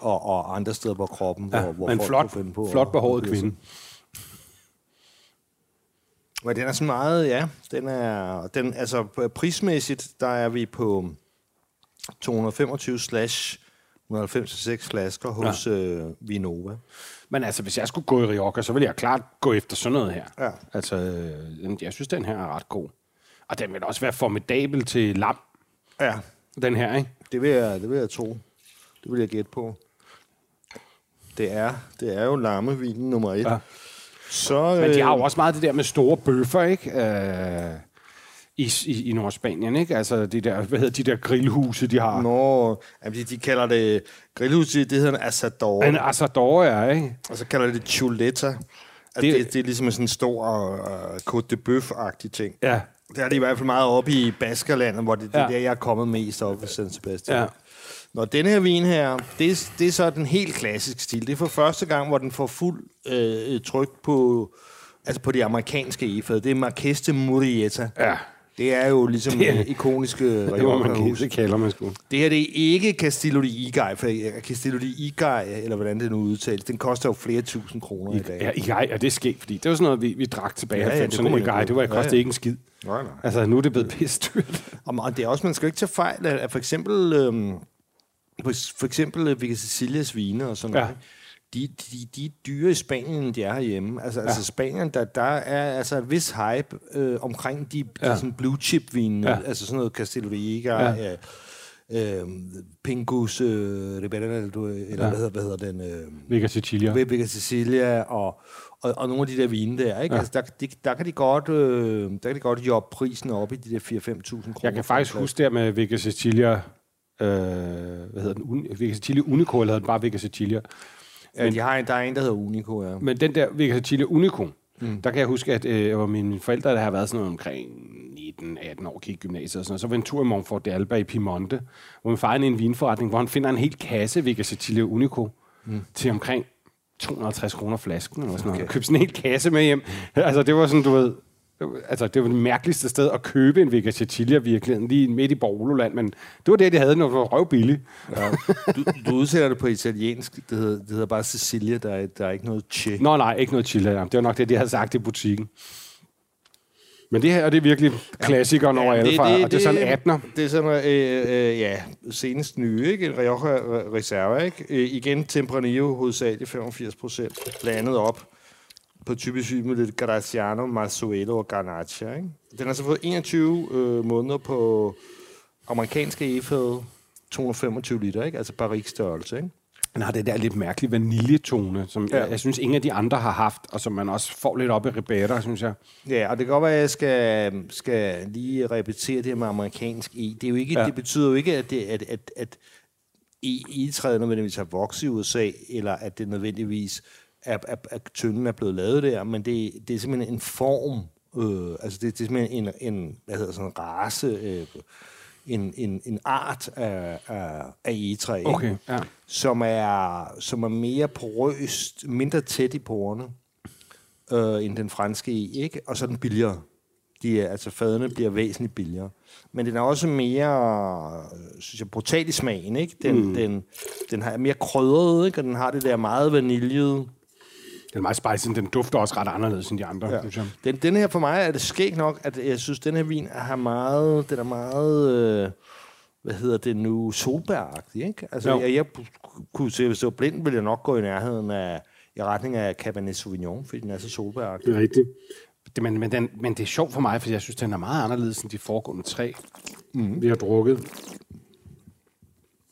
Og, og andre steder på kroppen, ja. hvor, hvor men folk flot, kunne finde på flot behåret kvinde. Men den er sådan meget, ja, den er, den, altså prismæssigt, der er vi på 225 slash 196 flasker hos ja. øh, Vinova. Men altså, hvis jeg skulle gå i Rioja, så ville jeg klart gå efter sådan noget her. Ja. Altså, øh, jeg synes, den her er ret god. Og den vil også være formidabel til lam, Ja, den her, ikke? det vil jeg, det vil jeg tro. Det vil jeg gætte på. Det er, det er jo lammevinen nummer et. Ja. Så, Men de har jo øh, også meget det der med store bøffer, ikke? Øh, i, i, i Nordspanien, ikke? Altså, de der, hvad hedder de der grillhuse, de har. Nå, jamen, de, de kalder det grillhus, det hedder en asador. En asador er, ikke? Og så kalder de det chuleta. Altså, Det- det, det, er ligesom sådan en stor uh, Côte de Bœuf-agtig ting. Ja. Det er det i hvert fald meget oppe i Baskerlandet, hvor det, det Ja. er der, jeg er kommet mest op ved San Sebastian. Ja. Når den her vin her, det, er- det er så den helt klassiske stil. Det er for første gang, hvor den får fuld øh, tryk på, altså på de amerikanske efad. Det er Marqués de Murrieta. Ja. Det er jo ligesom Det er- det ikoniske Det må man det kalder man sgu. Det her det er ikke Castillo de Igay, for Castillo de Igay, eller hvordan det nu udtales, den koster jo flere tusind kroner i dag. Ja, Igaj, og det er sket, fordi det var sådan noget, vi, vi drak tilbage i Ja, ja, det 90'erne. kunne man jo Igaj, det var det Ja, kostede ja. ikke en skid. Nej, nej. Altså, nu er det blevet dyrt. Og, og det er også, man skal ikke tage fejl af, at for eksempel, øhm, for, eksempel øh, Vega Sicilias vine og sådan Ja. noget, de, de, de er dyre i Spanien, end de er herhjemme. Altså, ja. altså Spanien, der, der er altså et vis hype øh, omkring de. Ja. de sådan blue chip vine, Ja. altså sådan noget Castillo de Iga, Ja. øh, øh, Pingus, øh, Ribera, eller, du- eller Ja. hvad, hedder, hvad hedder den? Øh, Vega Sicilia. Vega Sicilia og, og, og nogle af de der vine der, ikke? Ja. Altså, der, de, der, kan de godt, øh, der kan de godt jobbe prisen op i de der 4-5.000 kroner. Jeg kan faktisk huske der med Vega Sicilia, øh, hvad hedder den? Vega Sicilia Unico, eller hedder den bare Vega Sicilia? Ja, de har en, der er en, der hedder Unico, ja. Men den der Sicilia Unico, mm. der kan jeg huske, at øh, mine, mine forældre, der har været sådan noget omkring 19-18 år, gik i gymnasiet og sådan noget. Så var en tur i Montfort d'Alba i Piemonte, hvor min far er i en vinforretning, hvor han finder en hel kasse Sicilia Unico mm. til omkring 250 kroner flasken, eller sådan okay. noget. Og købte sådan en hel kasse med hjem. Altså, det var sådan, du ved, altså, det var det mærkeligste sted at købe en Vega Sicilia virkeligheden, lige midt i Borgololand, men det var det, de havde, når det var røvbilligt. ja. Du, du udsætter det på italiensk. Det hedder, det hedder bare Sicilia. Der er, der er ikke noget che. Nå nej, ikke noget chili. Det var nok det, de havde sagt i butikken. Men det her det er virkelig klassikeren over alle fra, og det er sådan 18'er. Det er sådan, øh, øh, ja, senest nye, ikke? Rioja Reserva, ikke? Øh, igen, Tempranillo hovedsageligt 85 procent, blandet op på typisk med lidt Graziano, Marzuelo og Garnacha, ikke? Den har så fået 21 øh, måneder på amerikanske efad, 225 liter, ikke? Altså barrique størrelse, ikke? Den har det der lidt mærkelige vaniljetone, som ja. Jeg, jeg synes, ingen af de andre har haft, og som man også får lidt op i Ribera, synes jeg. Ja, og det kan godt være, at jeg skal, skal lige repetere det med amerikansk E. Det, er jo ikke, Ja. det betyder jo ikke, at, det, at, at, at E egetræet nødvendigvis har vokset i USA, eller at det nødvendigvis er, at, at tynden er blevet lavet der, men det, det er simpelthen en form, øh, altså det, det er simpelthen en, en hvad hedder sådan en race, øh, en, en, en art af, af, af egetræ, ikke? Okay, ja. som er, som er mere porøst, mindre tæt i porerne, øh, end den franske e, ikke? Og så er den billigere. De er, altså fadene bliver væsentligt billigere. Men den er også mere, synes jeg, brutal i smagen, ikke? Den, mm. den, den har mere krydret, ikke? Og den har det der meget vaniljede. Den er meget spicy, den dufter også ret anderledes end de andre, ja. synes jeg. Den, den her for mig er det skægt nok, at jeg synes, den her vin har meget, den er meget, øh, hvad hedder det nu, solbæragtig, ikke? Altså, Jo. jeg, jeg kunne se, hvis det var blind, ville jeg nok gå i nærheden af, i retning af Cabernet Sauvignon, fordi den er så solbæragtig. Det er rigtigt. Det, men, men, den, men det er sjovt for mig, for jeg synes, den er meget anderledes end de foregående tre, mm. vi har drukket.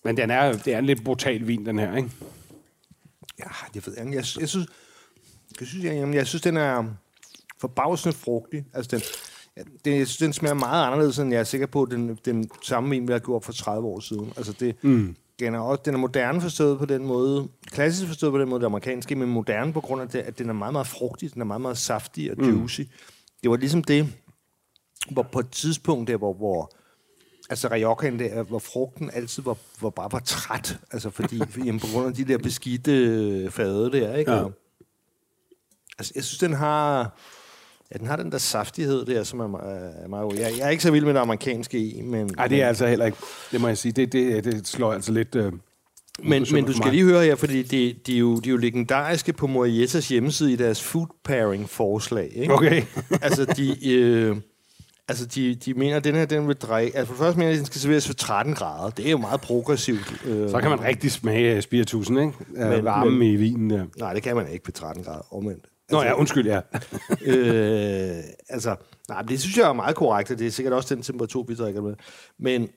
Men den er, det er en lidt brutal vin, den her, ikke? Ja, jeg ved ikke. Jeg, jeg synes, jeg synes, jeg, jamen, jeg synes, den er forbavsende frugtig. Altså, den, den, jeg synes, den smager meget anderledes, end jeg er sikker på, den, den samme vin, vi har gjort for 30 år siden. Altså, det, mm. den, er også, den er moderne forstået på den måde, klassisk forstået på den måde, det amerikanske, men moderne på grund af, det, at den er meget, meget frugtig, den er meget, meget saftig og juicy. Mm. Det var ligesom det, hvor på et tidspunkt der, hvor, hvor Altså Riojaen der, hvor frugten altid var, var bare var træt. Altså fordi, jamen, på grund af de der beskidte fade der, ikke? Ja. Og, altså jeg synes, den har... Ja, den har den der saftighed der, som er, er meget... Jeg, jeg er ikke så vild med det amerikanske i, men... Nej, det er altså heller ikke. Det må jeg sige. Det, det, det slår altså lidt... Øh, Men, men du skal lige høre her, fordi de, de, er, jo, de er jo legendariske på Morietas hjemmeside i deres food pairing forslag. Ikke? Okay. altså, de, øh, altså de, de mener, at den her, den vil dreje... Altså, for det første mener at den skal serveres ved 13 grader. Det er jo meget progressivt. Øh, Så kan man rigtig smage spiritusen, ikke? Men- Men, Varme men- i vinen der. Nej, det kan man ikke ved 13 grader. Omvendt. Nå ja, undskyld, ja. øh, altså, nej, det synes jeg er meget korrekt, og det er sikkert også den temperatur, vi drikker med. Men,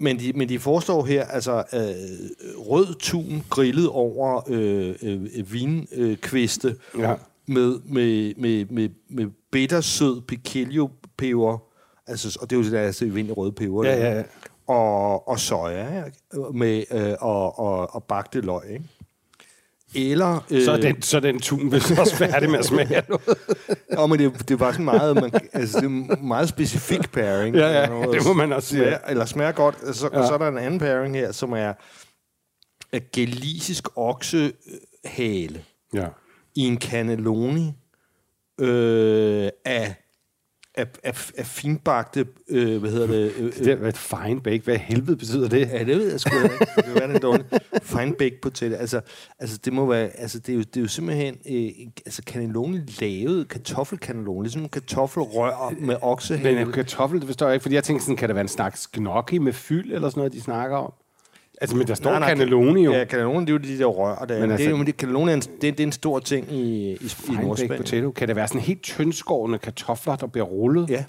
men, de, men de foreslår her, altså, øh, rød tun grillet over øh, øh, vinkviste ja. med, med, med, med, med bittersød piquillo-peber, altså, og det er jo det altså, vind røde peber. Ja, ja, ja. Og, og soja, ikke? med, øh, og, og, og bagte løg, ikke? Eller... Øh, Så er den, så den tun vist også færdig med at smage noget. Ja, men det, det bare sådan meget, man, altså, det er meget specifik pairing. Ja, ja, Noget det må man også sige. Smager, eller smager godt. Altså, ja. Og så er der en anden pairing her, som er, er gelisisk oksehale Ja. i en cannelloni øh, af, af, af, af finbagte, øh, hvad hedder det? Øh, Det er et fine bake. Hvad helvede betyder det? Ja, det ved jeg sgu ikke. Det kan være, det er dårligt. Fine baked potato. Altså, altså, det må være... Altså, det er jo, det er jo simpelthen... Øh, altså, cannelloni lavet kartoffelcannelloni. Ligesom en kartoffelrør med oksehale. Men en kartoffel, det forstår jeg ikke, fordi jeg tænkte sådan, kan det være en slags gnocchi med fyld eller sådan noget, de snakker om? Altså, men der står cannelloni jo. Ja, cannelloni, det er jo de der rør. Der. Men Men det er altså- jo, men det, cannelloni er en, det, det er en stor ting i, i, i Nordspanien. potato. Kan det være sådan helt tyndskårende kartofler, der bliver rullet? Ja.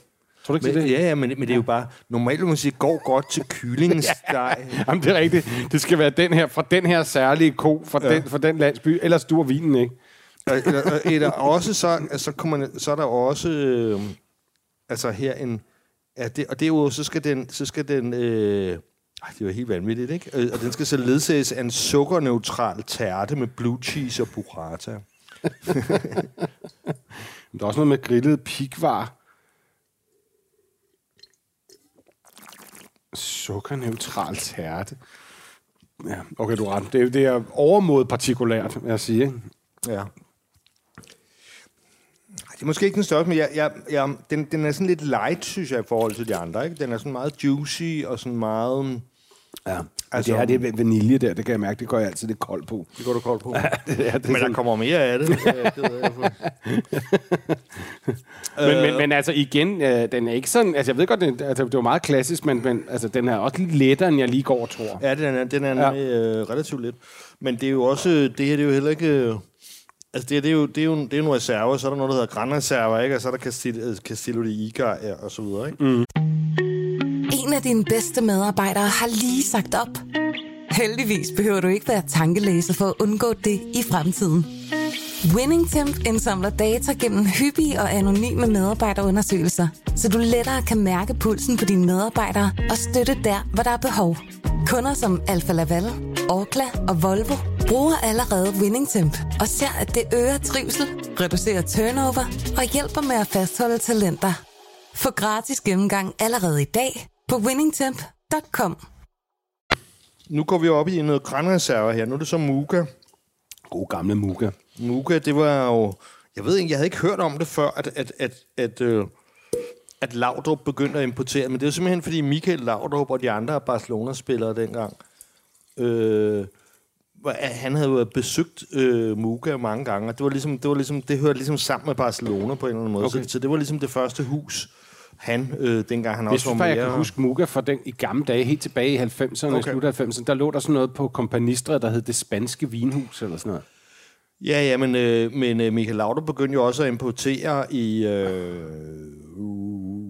Tror du ikke, Men, det ja, ja, men, men det er jo bare... Normalt vil man sige, går godt til kyllingens steg. Jamen, det er rigtigt. Det skal være den her, fra den her særlige ko, fra, ja. den, fra den landsby. Ellers duer vinen ikke. Og- eller, og- eller også så, altså, kommer, man- så er der også øh, altså her en ja, det, og det er jo så skal den så skal den øh, ej, det var helt vanvittigt, ikke? Øh, Og den skal så ledsages af en sukkerneutral tærte med blue cheese og burrata. Men der er også noget med grillet pikvar. Sukkerneutral tærte. Ja, okay, du har ret. Det, er- det er overmod partikulært, vil jeg sige. Ikke? Ja. Det er måske ikke den største, men jeg, jeg, jeg, den, den er sådan lidt light, synes jeg, i forhold til de andre. Ikke? Den er sådan meget juicy og sådan meget... Ja. Altså- det er det vanilje der, det kan jeg mærke, det går jeg altid lidt koldt på. Det går du koldt på. det er, det er men der kommer mere af det. Ja. Men, men, men altså igen, øh, den er ikke sådan... Altså jeg ved godt, den, altså, det var meget klassisk, men, men altså, den er også lidt lettere, end jeg lige går og tror. Ja, den er, den er Ja. ja. øh, relativt lidt. Men det er jo også, det her det er jo heller ikke, øh, altså det, det, er jo, det, er jo, det er jo nogle reserver, så er der noget, der hedder grandreserver, ikke? og så er der Castillo, øh, Castillo de Ica ja, og så videre. Ikke? Mm. En af dine bedste medarbejdere har lige sagt op. Heldigvis behøver du ikke være tankelæser for at undgå det i fremtiden. WinningTemp indsamler data gennem hyppige og anonyme medarbejderundersøgelser, så du lettere kan mærke pulsen på dine medarbejdere og støtte der, hvor der er behov. Kunder som Alfa Laval, Orkla og Volvo bruger allerede WinningTemp og ser, at det øger trivsel, reducerer turnover og hjælper med at fastholde talenter. Få gratis gennemgang allerede i dag på winningtemp.com. Nu går vi op i noget grandreserver her. Nu er det så Muga. God gamle Muga. Muga, det var jo, jeg ved ikke, jeg havde ikke hørt om det før, at, at, at, at, øh, at Laudrup begyndte at importere, men det er simpelthen, fordi Michael Laudrup og de andre Barcelona-spillere dengang, øh, han havde jo besøgt øh, Muga mange gange, og det var ligesom, det var ligesom, det hørte ligesom sammen med Barcelona på en eller anden måde, Okay. så, så det var ligesom det første hus, han, øh, dengang han Jeg også synes var mere... jeg kan huske Muga fra den i gamle dage, helt tilbage i 90'erne, okay. Slut af 90'erne. Der lå der sådan noget på Kompanistret, der hed Det Spanske Vinhus, eller sådan noget. Ja, ja, men, øh, men øh, Michael Laudrup begyndte jo også at importere i øh, uh,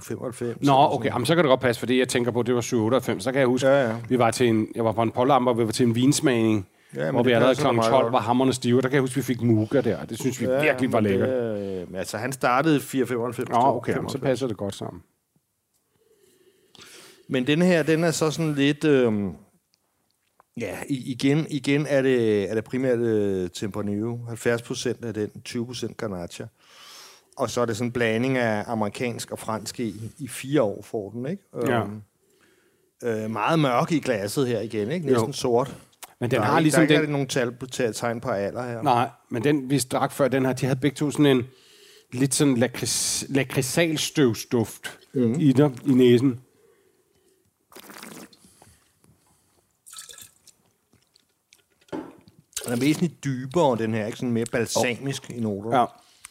95. Nå, okay, jamen, så kan det godt passe, fordi jeg tænker på, det var 97. Så kan jeg huske, Ja, ja. vi var til en, jeg var på en pålamper, vi var til en vinsmagning, Ja, hvor det vi allerede kl. meget 12 godt. var hammerne stive. Der kan jeg huske, vi fik Muga der. Det synes vi ja, virkelig var lækkert. Det, øh, men altså, han startede i 495. Nå, okay, jamen, så passer det godt sammen. Men den her, den er så sådan lidt... Øh, ja, igen, igen er det, er det primært øh, Tempranillo. 70 procent af den, 20 procent Garnacha. Og så er det sådan en blanding af amerikansk og fransk i, i fire år for den, ikke? Ja. Øhm, øh, meget mørk i glasset her igen, ikke? Næsten Jo. sort. Men den der har er, ligesom der er den... ikke nogen tal på tal- tegn på alder her. Nej, men den, vi drak før, den her, de havde begge to sådan en lidt sådan lakrids, lakridsalstøvsduft mm. i, der, i næsen. Den er væsentligt dybere, den her, ikke sådan mere balsamisk oh. i noter. Ja.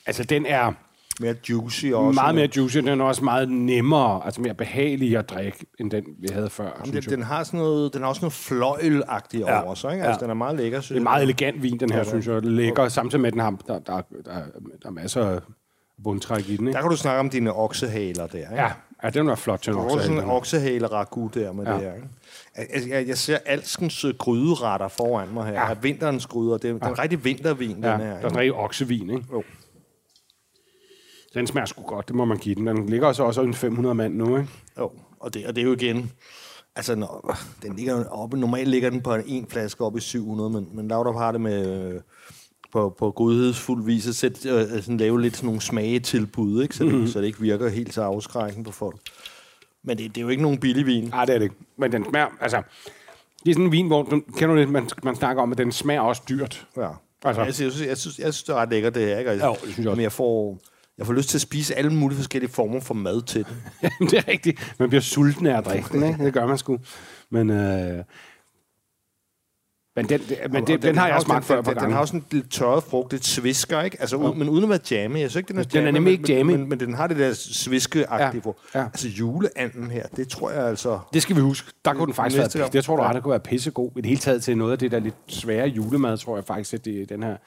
Altså, den er Mere juicy også. meget mere juicy. Den er også meget nemmere, altså mere behagelig at drikke, end den, vi havde før. Den, synes jeg. den, har sådan noget, den har også noget fløjlagtigt Ja. ja. over sig, ikke? Altså, Ja. den er meget lækker, synes Det er en jeg. meget elegant vin, den her, Ja, synes jeg. Lækker, samtidig med, at den har, der, der, der, der er masser af bundtræk i den, ikke? Der kan du snakke om dine oksehaler der, ikke? Ja, ja den var flot til en Der er også sådan en oksehale. oksehale ragu der med Ja. ja. det her, ikke? Altså, jeg, jeg ser alskens øh, gryderetter foran mig her. Ja. Ja. Vinterens gryder. Det er, det er en rigtig vintervin, Ja, den her. der er ikke? rigtig oksevin, ikke? Jo. Den smager sgu godt, det må man give den. Den ligger også også en 500 mand nu, ikke? Jo, og det, og det er jo igen... Altså, når, den ligger oppe, normalt ligger den på en, en flaske op i 700, men, men Laudrup har det med øh, på, på godhedsfuld vis at sætte, øh, sådan, lave lidt sådan nogle smagetilbud, ikke? Så, det, Mhm. mm-hmm. så det ikke virker helt så afskrækkende på folk. Men det, det er jo ikke nogen billig vin. Nej, det er det ikke. Men den smager, altså... Det er sådan en vin, hvor, den, kender du det, man, man snakker om, at den smager også dyrt. Ja. Altså- Altså, jeg, synes, jeg, synes, jeg synes, det er ret lækkert, det her. Ikke? Og Jo, det synes jeg også. Men jeg får, jeg får lyst til at spise alle mulige forskellige former for mad til den. det er rigtigt. Man bliver sulten af at drikke den, ikke? Det gør man sgu. Men, øh, men den, det, men Og det, den, har jeg også- smagt før den, den, den har også sådan lidt tørret frugt, lidt svisker, ikke? Altså, uden, men uden at være jammy. Jeg synes ikke, den er, Den er nemlig ikke men, jammy. Men, men, men, den har det der sviske-agtige Ja, ja. Altså, juleanden her, det tror jeg altså... Det skal vi huske. Der kunne den faktisk være, gang. det tror du Ja. ret, det kunne være pissegod. I det hele taget til noget af det der lidt svære julemad, tror jeg faktisk, at det den her...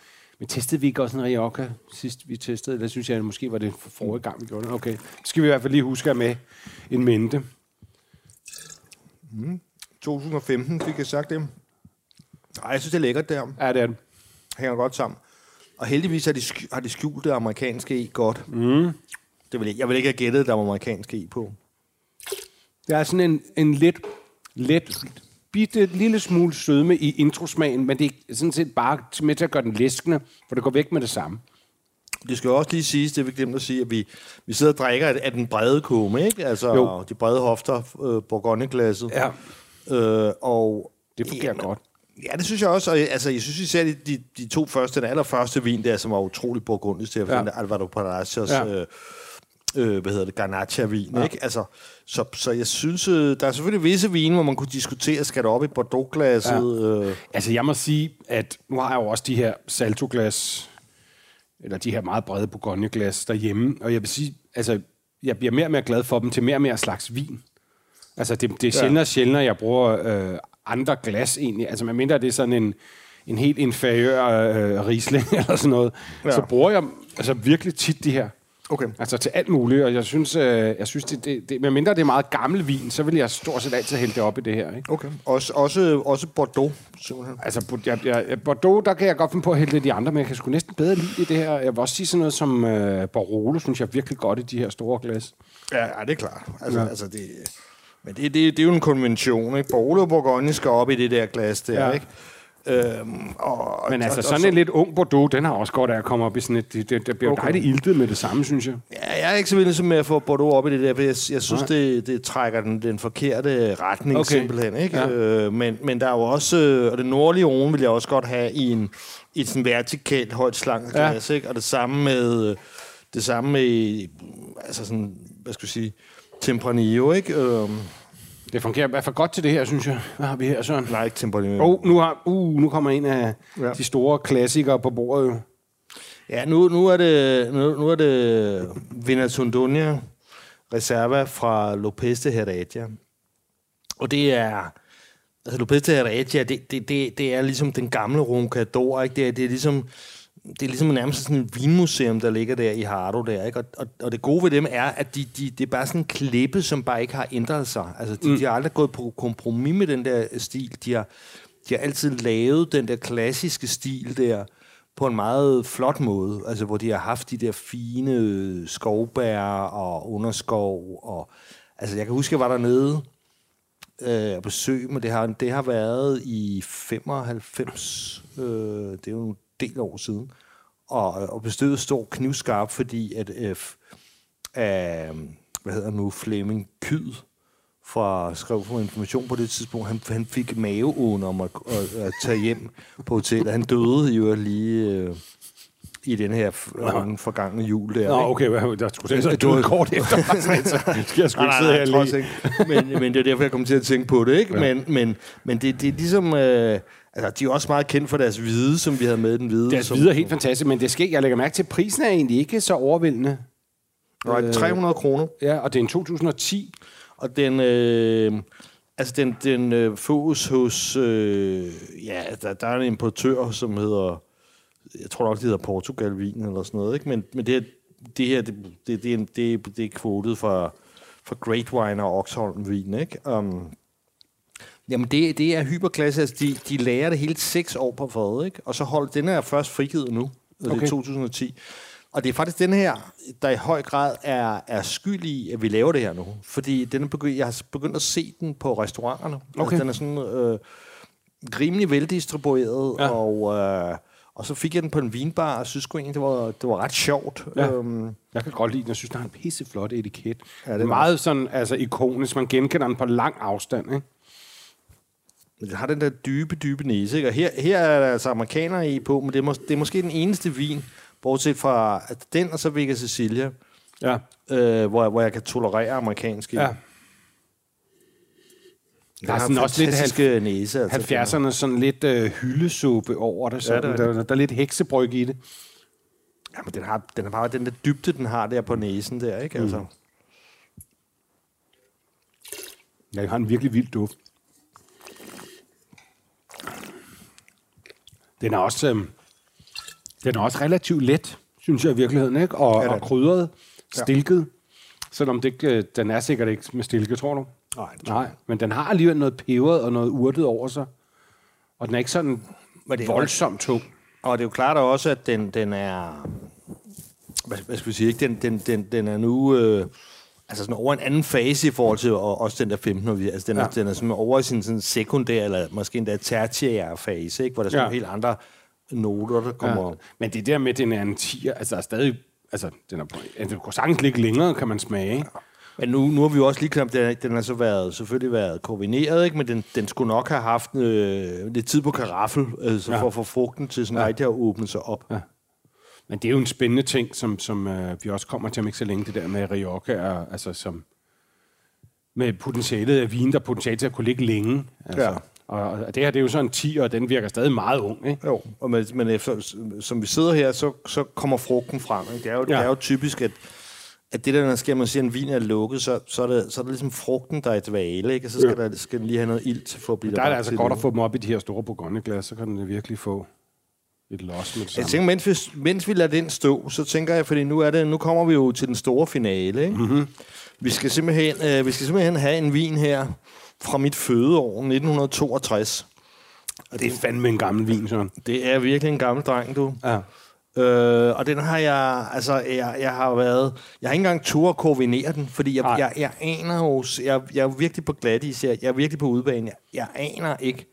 Men testede vi ikke også en Rioja sidst vi testede? Eller synes jeg, måske var det for forrige gang, vi gjorde det. Okay. Så skal vi i hvert fald lige huske at med en mente. 2015 fik jeg sagt det. Ej, jeg synes, det er lækkert der. Ja, det er den. Hænger godt sammen. Og heldigvis har de, sk- har de skjult det amerikanske e godt. Mm. Det vil jeg, jeg vil ikke have gættet, der var amerikanske e på. Der er sådan en, en lidt, let, bitte lille smule sødme i introsmagen, men det er sådan set bare med til at gøre den læskende, for det går væk med det samme. Det skal jo også lige siges, det vi glemt at sige, at vi, vi sidder og drikker af, af den brede kumme, ikke? Altså Jo. de brede hofter, øh, bourgogneglasset. Ja. Øh, og Det fungerer godt. Ja, det synes jeg også. Og, altså, jeg synes især de, de, de to første, den allerførste vin der, som var utrolig burgundisk til at Ja. finde, Alvaro Palacios, ja. øh, øh, hvad hedder det, Garnacha-vin, ja. ikke? Altså, så, så jeg synes, øh, der er selvfølgelig visse vine, hvor man kunne diskutere, skal det op i Bordeaux-glasset? Ja. Øh, Altså, jeg må sige, at nu har jeg jo også de her saltoglas, eller de her meget brede bourgogneglas derhjemme, og jeg vil sige, altså, jeg bliver mere og mere glad for dem til mere og mere slags vin. Altså, det, det er sjældent og sjældent, jeg bruger øh, andre glas egentlig. Altså, man mindre det er sådan en, en helt inferiør øh, Riesling eller sådan noget. Ja. så bruger jeg altså virkelig tit de her. Okay. Altså til alt muligt, og jeg synes, øh, jeg synes det, det, det, medmindre det er meget gammel vin, så vil jeg stort set altid hælde det op i det her. Ikke? Okay. Også, også, også Bordeaux, simpelthen. Altså, jeg, jeg, Bordeaux, der kan jeg godt finde på at hælde de andre, men jeg kan sgu næsten bedre lide det her. Jeg vil også sige sådan noget som øh, Barolo, synes jeg virkelig godt i de her store glas. Ja, ja det er klart. Altså, Ja. altså det, men det, det, det er jo en konvention, ikke? Bordeaux og Bourgogne skal op i det der glas der, ja. ikke? Øhm, og, Men altså, og, sådan og, en lidt ung Bordeaux, den har også godt af at komme op i sådan et... Det, det, det bliver okay. Dejligt iltet med det samme, synes jeg. Ja, jeg er ikke så vild med at få Bordeaux op i det der, for jeg, jeg synes, det, det trækker den, den forkerte retning Okay. simpelthen. Ikke? Ja. Øh, men, men der er jo også, øh, og det nordlige Rhone vil jeg også godt have i en, i et sådan vertikalt højt slanket Ja. glas, ikke? og det samme med, øh, det samme med, altså sådan, hvad skal jeg sige, Tempranillo, ikke? Øh, Det fungerer i hvert fald godt til det her, synes jeg. Hvad har vi her, Søren? nej, ikke Tempranillo. Oh, nu, har, uh, nu kommer en af ja. De store klassikere på bordet jo. Ja, nu, nu er det, nu, nu er det Vinatundunia Reserva fra Lopez de Heredia. Og det er... Altså, Lopez de Heredia, det, det, det, det er ligesom den gamle Roncador, ikke? Det er, det er ligesom... Det er ligesom nærmest sådan et vinmuseum, der ligger der i Hardo der, ikke? Og, og, og det gode ved dem er, at de, de, det er bare sådan en klippe, som bare ikke har ændret sig. Altså, de, mm. de har aldrig gået på kompromis med den der stil. De har, de har altid lavet den der klassiske stil der, på en meget flot måde, altså hvor de har haft de der fine skovbær og underskov, og altså jeg kan huske, jeg var dernede øh, og besøg, men det har, det har været i 95, øh, det er jo del år siden, og, og bestøvet stor knivskarp, fordi at øh, øh, hvad hedder nu, Flemming Kyd, fra skrev for information på det tidspunkt, han, han fik maveånd om at, at, at tage hjem på hotellet. Han døde jo lige øh, i den her f- forgangne jul der. Nå, okay, der skulle jeg så døde kort efter. skal jeg sgu ikke sidde her lige. Men, men det er derfor, jeg kom til at tænke på det. Ikke? Ja. Men, men, men det, det er ligesom... Øh, Altså, de er også meget kendt for deres hvide, som vi havde med den hvide. Deres som, hvide er helt fantastisk, men det sker, jeg lægger mærke til, at prisen er egentlig ikke så overvældende. Right, 300 kroner. Ja, og det er en 2010. Og den, øh, altså den, den øh, fås hos, øh, ja, der, der er en importør, som hedder, jeg tror nok, det hedder Portugal Vin eller sådan noget, ikke? Men, men det, her, det her, det, det, det, er, en- det, det er kvotet fra, fra Great Wine og Oxholm Vin, ikke? Um, jamen, det, det er hyperklasse. Altså, de, de lærer det hele seks år på fadet, ikke? Og så hold, den er først frigivet nu. Okay. Det Okay. er 2010. Og det er faktisk den her, der i høj grad er, er skyld i, at vi laver det her nu. Fordi den er begyndt, jeg har begyndt at se den på restauranterne. Okay. Altså, den er sådan øh, rimelig veldistribueret, Ja. og, øh, og så fik jeg den på en vinbar, og synes egentlig, det var, det var ret sjovt. Ja. Øhm, Jeg kan godt lide den. Jeg synes, den har en pisseflot etiket. Ja, det det er meget sådan, altså ikonisk. Man genkender den på lang afstand, ikke? Men den har den der dybe, dybe næse. Ikke? Og her, her er der altså amerikanere i på, men det er, mås- det er måske den eneste vin, bortset fra at den og så Vega Sicilia, Ja. øh, hvor, hvor jeg kan tolerere amerikansk i. ja. Den Der er sådan også lidt fantastiske næse. Altså, 70'erne sådan lidt øh, hyldesuppe over det. Sådan. Ja, er der, der, er lidt heksebryg i det. Ja, men den har, den har bare den der dybde, den har der på næsen der, ikke? Altså. Mm. Ja, den har en virkelig vild duft. Den er også, øh, den er også relativt let, synes jeg i virkeligheden, ikke? Og, Ja, og krydret, stilket. Selvom det ikke, øh, den er sikkert ikke med stilke, tror du? Nej, det tror Nej, men den har alligevel noget peberet og noget urtet over sig. Og den er ikke sådan Men det er voldsomt tung. Og det er jo klart også, at den, den er... Hvad, hvad skal vi sige? Ikke? Den, den, den, den er nu... Øh, altså sådan over en anden fase i forhold til og også den der 15 vi, altså den, ja. Ja. den er sådan over i sin sådan sekundær, eller måske endda tertiære fase, ikke? hvor der er sådan Ja. helt andre noter, der kommer... Ja. Men det der med, at den er en 10'er, altså er stadig... Altså, den er, altså, den kunne sagtens ligge længere, kan man smage. ikke? Men nu, nu har vi jo også lige klemt, den, den har så været, selvfølgelig været koordineret, ikke? men den, den skulle nok have haft øh, lidt tid på karaffel, altså ja. Ja. for at få frugten til sådan ja. Ja. rigtig at åbne sig op. Ja. Men det er jo en spændende ting, som, som øh, vi også kommer til om ikke så længe, det der med Rioja, er, altså som med potentialet af vin, der er potentiale til at kunne ligge længe. Altså. Ja. Og, og det her, det er jo sådan en 10, og den virker stadig meget ung, ikke? Jo, og men, men efter, som vi sidder her, så, så kommer frugten frem. Ikke? Det, er jo, ja. Det er jo typisk, at, at det der, når sker, man siger, at en vin er lukket, så, så, er det, så er det ligesom frugten, der er i dvale, ikke? og så skal, ja. der, skal den lige have noget ild til for at blive Der er det altså godt at få dem op i de her store bourgogneglas, så kan den virkelig få et los med det Jeg samme. tænker, mens vi, mens vi lader den stå, så tænker jeg, fordi nu, er det, nu kommer vi jo til den store finale. Ikke? Mm-hmm. Vi, skal simpelthen, øh, vi skal simpelthen have en vin her fra mit fødeår, 1962. Og det er fandme en gammel vin, sådan. Det er virkelig en gammel dreng, du. Ja. Øh, og den har jeg, altså, jeg, jeg har været, jeg har ikke engang tur at koordinere den, fordi jeg, Nej. jeg, jeg aner jo, jeg, jeg er virkelig på glatis, jeg, jeg er virkelig på udbanen, jeg, jeg aner ikke,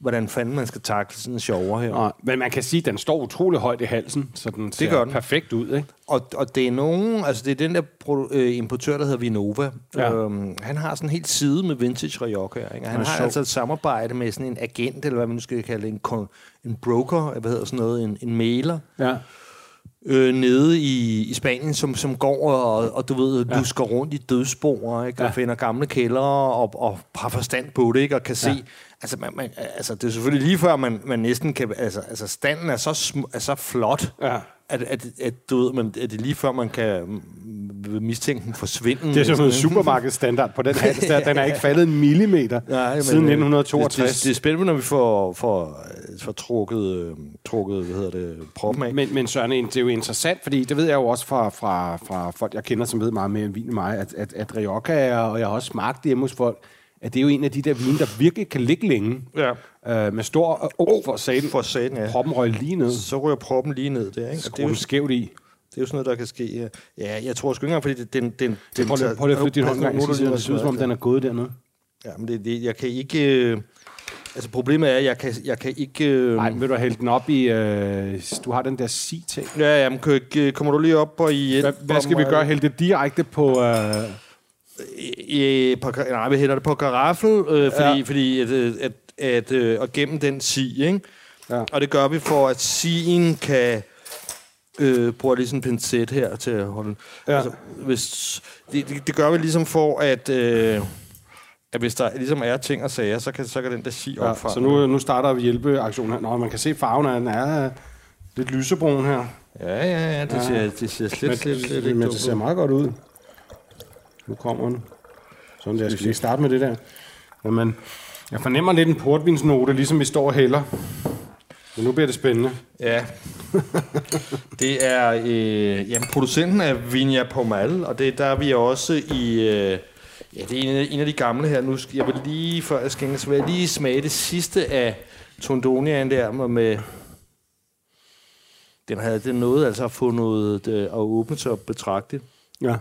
hvordan fanden man skal takle sådan en sjovere her. Og, men man kan sige, at den står utrolig højt i halsen, så den ser gør den. perfekt ud, ikke? Og, og det er nogen, altså det er den der produ- øh, importør, der hedder Vinova. Ja. Øhm, han har sådan en helt side med vintage Rioja. Ikke? Og Han har sjovt. altså et samarbejde med sådan en agent, eller hvad man nu skal kalde det, en, kon- en broker, hvad hedder sådan noget, en, en mailer, Ja. øh, nede i, i Spanien, som, som går og, og du ved, ja. lusker rundt i dødsspor, ikke? og Ja. finder gamle kældre og, og har forstand på det, ikke? og kan se... Altså, man, man, altså, det er selvfølgelig lige før, man, man næsten kan... Altså, altså standen er så, sm- er så flot, Ja. at, at, at, du ved, man, at det er lige før, man kan mm, mistænke den forsvinden. Det er sådan en supermarkedsstandard på den hals der. Den er ikke faldet en millimeter Nej, men, siden øh, 1962. Det, det, det er spændende, når vi får, får, får trukket, øh, trukket hvad hedder det, proppen af. Men, men Søren, det er jo interessant, fordi det ved jeg jo også fra, fra, fra folk, jeg kender, som ved meget mere om vin end mig, at, at, at Rioja er, og jeg har også smagt det hjemme hos folk, at det er jo en af de der vine, der virkelig kan ligge længe. Ja. Øh, med stor... Åh, oh, for satan. For satan, ja. Proppen røg lige ned. Så ryger proppen lige ned der, ikke? Og det er, jo, skævt i. det er jo sådan noget, der kan ske. ja. Ja, jeg tror sgu ikke engang, fordi det, den... den, den Prøv lige, prøv lige at flytte din Åh, hånd pas gang. nu, nu er Det ser ud som om, den er gået dernede. Ja, men det, det, jeg kan ikke... Øh, altså, problemet er, at jeg kan, jeg kan ikke... Øh, Nej, vil du hælde den op i... Øh, du har den der sig-ting. Ja, jamen, kan, ikke- kommer du lige op og i... Hvad, hvad skal vi gøre? Hælde det direkte på... Øh, I, på, nej, vi hælder det på karaffel, øh, fordi, ja. Ja. fordi at, øh, at, at, øh, at gennem den si, ikke? Ja. Og det gør vi for, at sien kan... Øh, bruger lige sådan en pincet her til at holde... Ja. Altså, hvis, det, det, det gør vi ligesom for, at... Øh, at hvis der ligesom er ting og sager, så kan, så kan den der sig Ja, opfange. så nu, nu starter vi hjælpeaktionen her. Nå, man kan se farven af den er lidt lysebrun her. Ja, ja, ja, det ser, det ser slet, Men, slet, slet ikke men det ser meget godt ud. Nu kommer den. Sådan der. Skal lige starte med det der. Jamen, jeg fornemmer lidt en portvinsnote, ligesom vi står og hælder. Men nu bliver det spændende. Ja. det er øh, jamen, producenten af Vinja Pomal, og det, der er vi også i... Øh, ja, det er en af, en af de gamle her. Nu skal jeg vil lige, før jeg skænker, så vil jeg lige smage det sidste af Tondoniaen der med... med den havde den nåede altså at få noget øh, at åbne sig betragteligt. Ja.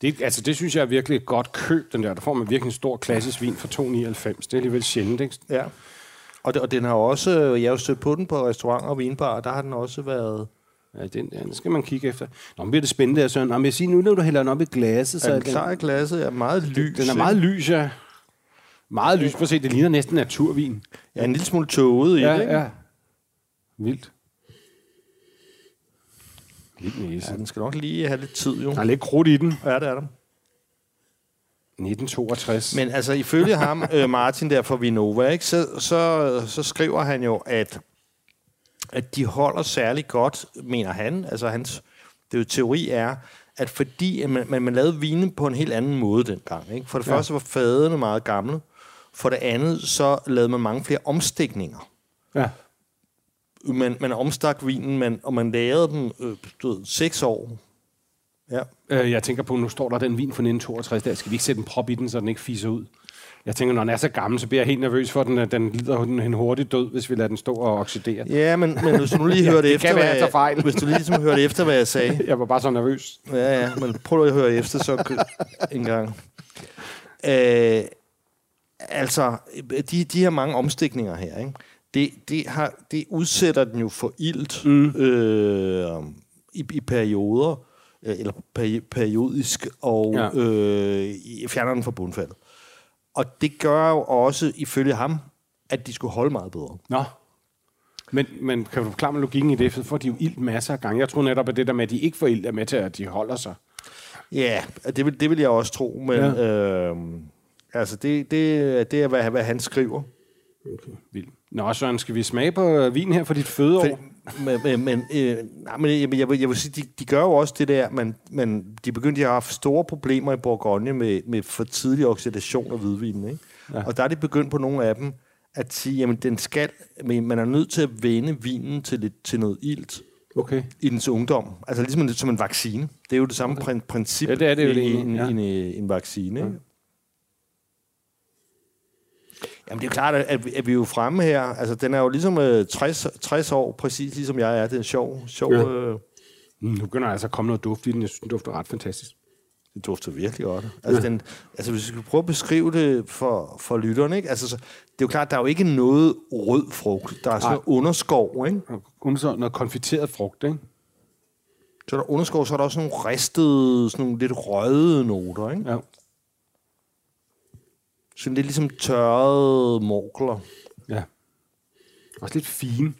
Det, altså, det synes jeg er virkelig et godt køb, den der. Der får man virkelig en stor klassisk vin for 2,99. Det er alligevel sjældent, ikke? Ja. Og, det, og den har også, jeg har jo stødt på den på restauranter og vinbarer, der har den også været... Ja, den, ja, den skal man kigge efter. Nå, men bliver det spændende der, Søren. Nå, men jeg siger, nu når du hælder den op i glasset, så Er den klar i glasset? Er meget lys. den er meget lys, ja. Meget lys. Prøv at se, det ligner næsten naturvin. Ja, en lille smule tåget i Ja, det, ikke? ja. Vildt. Vild næse. Ja, den skal nok lige have lidt tid, jo. Der er lidt krudt i den. Ja, det er der. 1962. Men altså, ifølge ham, øh, Martin der fra Vinova, ikke, så, så, så skriver han jo, at, at de holder særlig godt, mener han. Altså, hans det er jo, teori er, at fordi at man, man, man lavede vine på en helt anden måde dengang. Ikke? For det ja. første var fadene meget gamle. For det andet, så lavede man mange flere omstikninger. Ja. Man, man omstak vinen, man, og man lavede dem øh, du ved, seks år. Ja. Øh, jeg tænker på, nu står der den vin fra 1962 der. Skal vi ikke sætte en prop i den, så den ikke fiser ud? Jeg tænker, når den er så gammel, så bliver jeg helt nervøs for, at den, at den lider en hurtig død, hvis vi lader den stå og oxidere. Ja, men, men hvis du nu lige Ja, hørte det efter, være, hvad jeg fejl. hvis du lige ligesom hørte efter, hvad jeg sagde. Jeg var bare så nervøs. Ja, ja, men prøv at høre efter så en gang. Øh, altså, de, de her mange omstikninger her, ikke? Det, det, har, det udsætter den jo for ilt mm. øh, i, i perioder, øh, eller peri- periodisk, og Ja. øh, i- fjerner den fra bundfaldet. Og det gør jo også, ifølge ham, at de skulle holde meget bedre. Nå. Men, men kan du forklare mig logikken i det? For får de jo ild masser af gange. Jeg tror netop, at det der med, at de ikke får ild, er med til, at de holder sig. Ja, det vil, det vil jeg også tro, men ja. øh, altså det, det, det er, hvad, hvad han skriver. Okay. Vildt. Nå, Søren, skal vi smage på øh, vin her for dit fødeår? For, men men, men, øh, nej, men jeg, jeg, vil, jeg vil sige, de, de gør jo også det der, men, men de begyndte at have store problemer i Bourgogne med, med for tidlig oxidation af hvidvinen. Ikke? Ja. Ja. Og der er de begyndt på nogle af dem at sige, jamen den skal, men man er nødt til at vende vinen til, lidt, til noget ilt Okay. i dens ungdom. Altså ligesom en, som en vaccine. Det er jo det samme okay. princip Ja, det er det jo i, egentlig, en, ja. en, en, en vaccine. Ikke? Jamen det er jo klart, at, vi- at vi er jo fremme her. Altså den er jo ligesom øh, 60, 60 år, præcis ligesom jeg er. Det er en sjov, sjov Ja. ja. øh, Mm, nu begynder der altså at komme noget duft i den. Jeg synes, den dufter ret fantastisk. det dufter virkelig godt. Altså, den, altså hvis vi skal prøve at beskrive det for, for lytterne, ikke? Altså, så, det er jo klart, der er jo ikke noget rød frugt. Der er sådan noget underskov, ikke? Så noget konfiteret frugt, ikke? Så er der underskov, så er der også nogle ristede, sådan nogle lidt røde noter, ikke? Ja. Sådan lidt ligesom tørrede morkler. ja. Også lidt fin.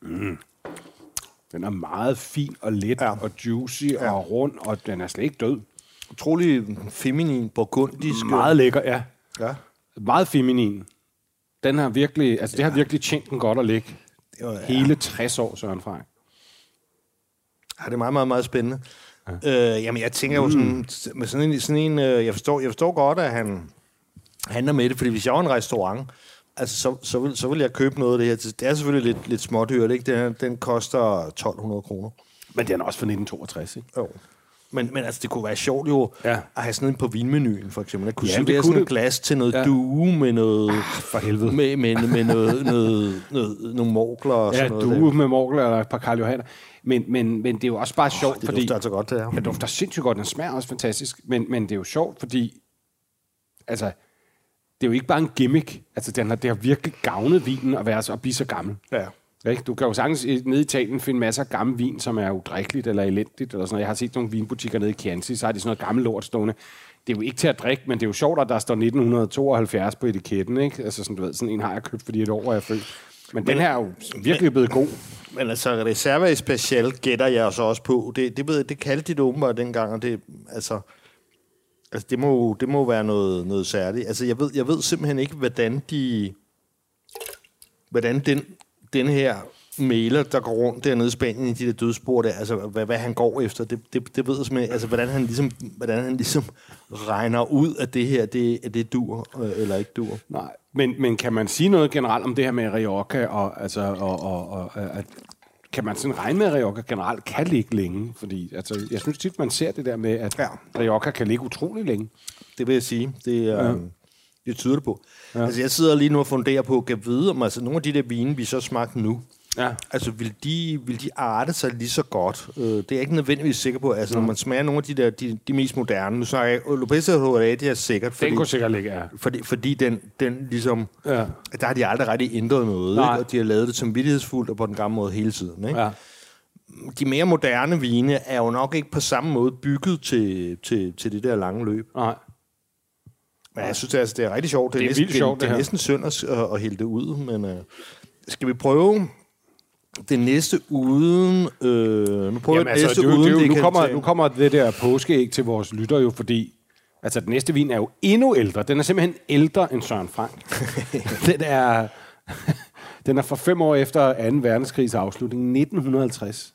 Mm. Den er meget fin og let ja. Ja. og juicy ja. og rund, og den er slet ikke død. Utrolig feminin, burgundisk. Meget lækker, ja. Ja. Meget feminin. Den har virkelig, altså det har virkelig tjent den godt at ligge. Var, ja. Hele 60 år, Søren Frey. Ja, det er meget, meget, meget spændende. Ja. Øh, jamen, jeg tænker jo sådan, med sådan en, sådan en øh, jeg, forstår, jeg forstår godt, at han handler med det, fordi hvis jeg var en restaurant, altså, så, så, vil, så vil jeg købe noget af det her. Det er selvfølgelig lidt, lidt smådyrt, ikke? Den, den koster 1200 kroner. Men den er også fra 1962, ikke? Jo. Men, men altså, det kunne være sjovt jo Ja. ja. at have sådan en på vinmenuen, for eksempel. At kunne ja, det servere sådan det. et glas til noget Ja. ja. due med noget... For helvede. Med, med, med noget, noget, noget, nogle morkler og Ja, sådan noget. du med morgler eller et par Karl Johanner. Men, men, men det er jo også bare sjovt, Det fordi... dufter altså godt, det her. Den dufter sindssygt godt, den smager også fantastisk, men, men det er jo sjovt, fordi altså, det er jo ikke bare en gimmick. Altså, den har, det har virkelig gavnet vinen at, være så, at blive så gammel. Ja. Ikke? Du kan jo sagtens i- nede i Italien finde masser af gammel vin, som er udrikkeligt eller elendigt. Eller sådan noget. Jeg har set nogle vinbutikker nede i Chianti, så har de sådan noget gammel lort stående. Det er jo ikke til at drikke, men det er jo sjovt, at der står 1972 på etiketten. Ikke? Altså, sådan, du ved, sådan en har jeg købt, fordi et år er jeg født. Men den her er jo virkelig blevet god. Men altså, reserve special gætter jeg så også på. Det, det, ved, det kaldte de det åbenbart dengang, og det, altså, altså det, må, det må være noget, noget særligt. Altså, jeg ved, jeg ved simpelthen ikke, hvordan de... Hvordan den, den her mailer, der går rundt dernede i Spanien i de der dødsspor der, altså hvad, hvad han går efter, det, det, det ved jeg simpelthen, altså hvordan han ligesom, hvordan han ligesom regner ud, at det her, det, at det dur, øh, eller ikke dur. Nej, men, men kan man sige noget generelt om det her med Rioja, og, altså, og, og, og at, kan man sådan regne med, at Rioja generelt kan ligge længe? Fordi altså, jeg synes tit, man ser det der med, at ja. Rioja kan ligge utrolig længe. Det vil jeg sige. Det, er, ja. Det tyder det på. Ja. Altså, jeg sidder lige nu og funderer på, at vide, om altså, nogle af de der vine, vi så smagte nu, Ja. Altså, vil de, vil de arte sig lige så godt? Uh, det er jeg ikke nødvendigvis sikker på. Altså, mm. når man smager nogle af de der, de, de mest moderne, nu snakker jeg, Lopez det er sikkert. Fordi, den kunne sikkert ligge, ja. Fordi, fordi den, den ligesom, ja. der har de aldrig rigtig ændret noget, ikke? og de har lavet det som vidtighedsfuldt og på den gamle måde hele tiden. Ikke? Ja. De mere moderne vine er jo nok ikke på samme måde bygget til, til, til det der lange løb. Nej. Men jeg synes, det er, altså, det er rigtig sjovt. Det er, det er næsten, sjovt, det, det er næsten synd at, at hælde det ud, men uh, skal vi prøve det næste uden... Øh, nu prøver Jamen, altså, næste det, uden det, nu, kommer, nu kommer det der påskeæg til vores lytter jo, fordi altså, den næste vin er jo endnu ældre. Den er simpelthen ældre end Søren Frank. den er... den er fra fem år efter 2. verdenskrigs afslutning, 1950.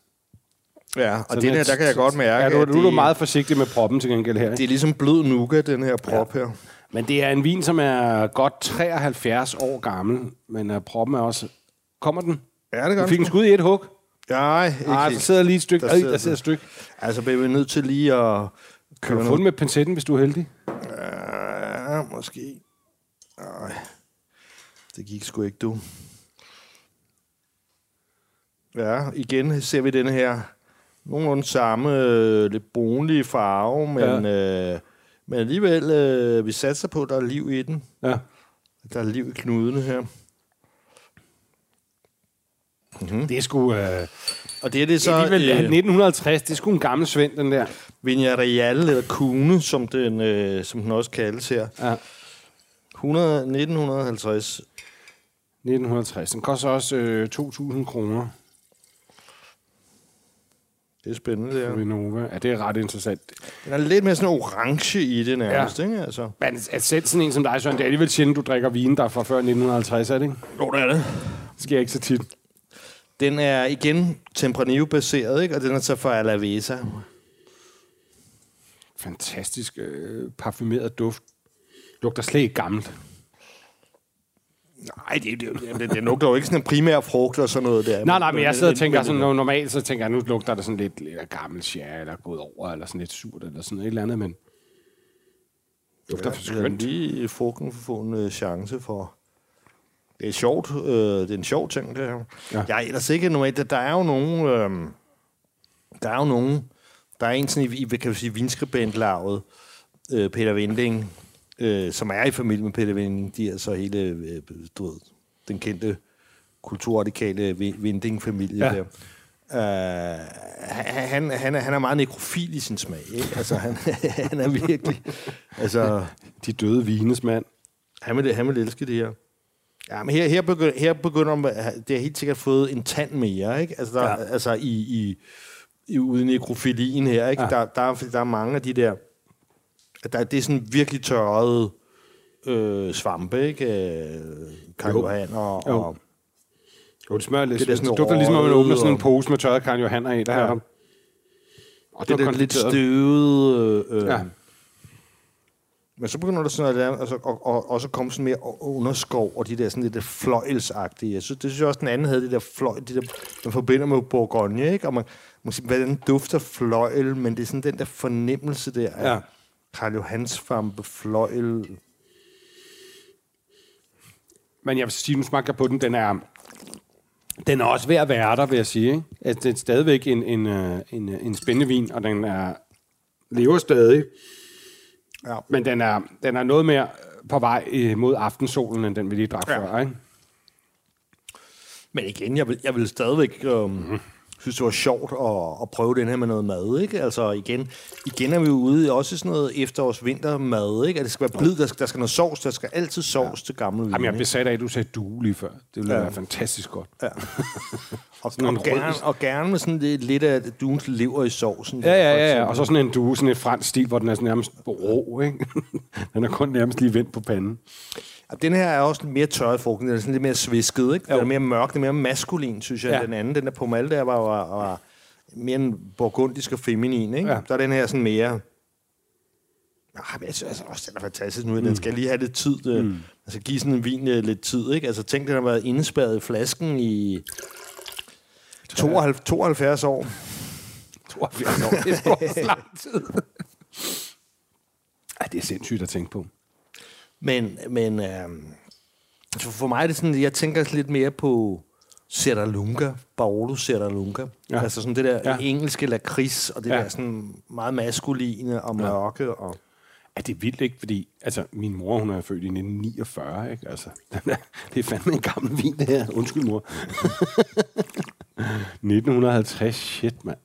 Ja, og den her, der kan jeg godt mærke... Ja, du, nu er du meget forsigtig med proppen til gengæld her. Det er ligesom blød nougat, den her prop ja. her. Men det er en vin, som er godt 73 år gammel, men uh, proppen er også... Kommer den? Ja, det gør Du fik en skud i et hug? Nej, ikke Nej, der sidder lige et stykke. Der sidder, der sidder et stykke. Altså, bliver vi nødt til lige at... Kan du få den med pincetten, hvis du er heldig? Ja, måske. Nej, det gik sgu ikke, du. Ja, igen ser vi den her nogenlunde samme, øh, lidt brunlige farve, men, ja. øh, men alligevel, øh, vi satser på, at der er liv i den. Ja. Der er liv i knudene her. Mm-hmm. Det er sgu... Øh, og det er det så... Det er øh, 1950, det er sgu en gammel svend, den der. Real, eller Kune, som den, øh, som den også kaldes her. Ja. 100, 1950. 1950. Den koster også øh, 2.000 kroner. Det er spændende, det her. Vinova. Ja, det er ret interessant. Den er lidt mere sådan orange i det nærmest, ja. ikke? Altså. Men at sætte sådan en som dig, Søren, det er alligevel sjældent, du drikker vin, der er fra før 1950, er det ikke? Jo, det er det. Det sker ikke så tit. Den er igen Tempranillo-baseret, ikke? og den er så fra Alavesa. Fantastisk øh, parfumeret duft. Lugter slet ikke gammelt. Nej, det, det, det, det lugter jo ikke sådan en primær frugt og sådan noget der. Nej, nej, men jeg sidder og tænker sådan, noget, normalt så tænker jeg, nu lugter det sådan lidt, lidt af gammel sjære, eller gået over, eller sådan lidt surt, eller sådan et eller andet, men dufter ja, for skønt. Lige frugten få en chance for det er sjovt. Øh, det er en sjov ting, det her. Ja. Jeg er ellers ikke normalt. Der er jo nogen... Øh, der er jo nogen... Der er en sådan i, kan du sige, vinskribentlaget, øh, Peter Vinding, øh, som er i familie med Peter Vinding. De er så hele, øh, du ved, den kendte kulturradikale Vinding-familie ja. der. Uh, han, han, er, han er meget nekrofil i sin smag. Ikke? Altså, han, han er virkelig... Altså, De døde vines mand. Han vil, han vil elske det her. Ja, men her, her, begynder, her begynder man, det har helt sikkert fået en tand mere, ikke? Altså, der, ja. altså i, i, i uden nekrofilien her, ikke? Ja. Der, der, der er mange af de der, der, det er sådan virkelig tørrede øh, svampe, ikke? Karl Johan og, jo. og jo, det smager lidt. Det, det dufter ligesom, at man åbner sådan en pose med tørret Karl Johanner i. Der ja. her. Og det, det er lidt støvet... Øh, ja. Men så begynder der sådan noget, altså, og, og, og, så kommer sådan mere underskov, og de der sådan lidt fløjelsagtige. Jeg synes, det synes jeg også, den anden havde det der fløj, det der, man forbinder med Bourgogne, ikke? Og man, man siger, hvordan dufter fløjel, men det er sådan den der fornemmelse der af ja. Karl Johans fampe fløjel. Men jeg vil sige, nu smager på den, den er, den er også ved at være der, vil jeg sige. Ikke? Altså, det er stadigvæk en, en, øh, en, øh, en spændende vin, og den er, lever stadig. Ja. Men den er, den er noget mere på vej mod aftensolen, end den vi lige drak ja. før, ikke? Men igen, jeg vil, jeg vil stadigvæk... Um, mm-hmm. Synes, det var sjovt at, at prøve den her med noget mad, ikke? Altså igen, igen er vi ude i også sådan noget efterårs-vintermad, ikke? At det skal være blid, der skal, der skal noget sovs, der skal altid sovs ja. til gamle vin. Jamen, jeg blev sat af, at du sagde du lige før. Det ville ja. være fantastisk godt. Ja. Og, Sådan en og, gerne, og gerne med sådan lidt, lidt af duens lever i sovsen. Ja, ja, ja. Og så sådan en due, sådan et fransk stil, hvor den er sådan nærmest rå, ikke? den er kun nærmest lige vendt på panden. Ja, Den her er også mere tørret frugten. Den er sådan lidt mere svisket, ikke? Den Jo. er mere mørk, den er mere maskulin, synes jeg, Ja. den anden. Den der pomal der var, var, var mere en burgundisk og feminin, ikke? Ja. Så er den her sådan mere... Ah, men jeg synes altså også, den er fantastisk nu. Den skal lige have lidt tid. Mm. Altså give sådan en vin øh, lidt tid, ikke? Altså tænk, den har været indespærret i flasken i 72, 72 år. 82 år, det er også lang tid. Ej, det er sindssygt at tænke på. Men, men øh, altså for mig er det sådan, jeg tænker lidt mere på Serralunga, Barolo Serralunga. Ja. Ja. Altså sådan det der Ja. ja. engelske lakrids, og det Ja. ja. der sådan meget maskuline og mørke. Og, Er det vildt, ikke? Fordi altså, min mor, hun er født i 1949, ikke? Altså, det er fandme en gammel vin, det her. Undskyld, mor. 1950, shit, mand.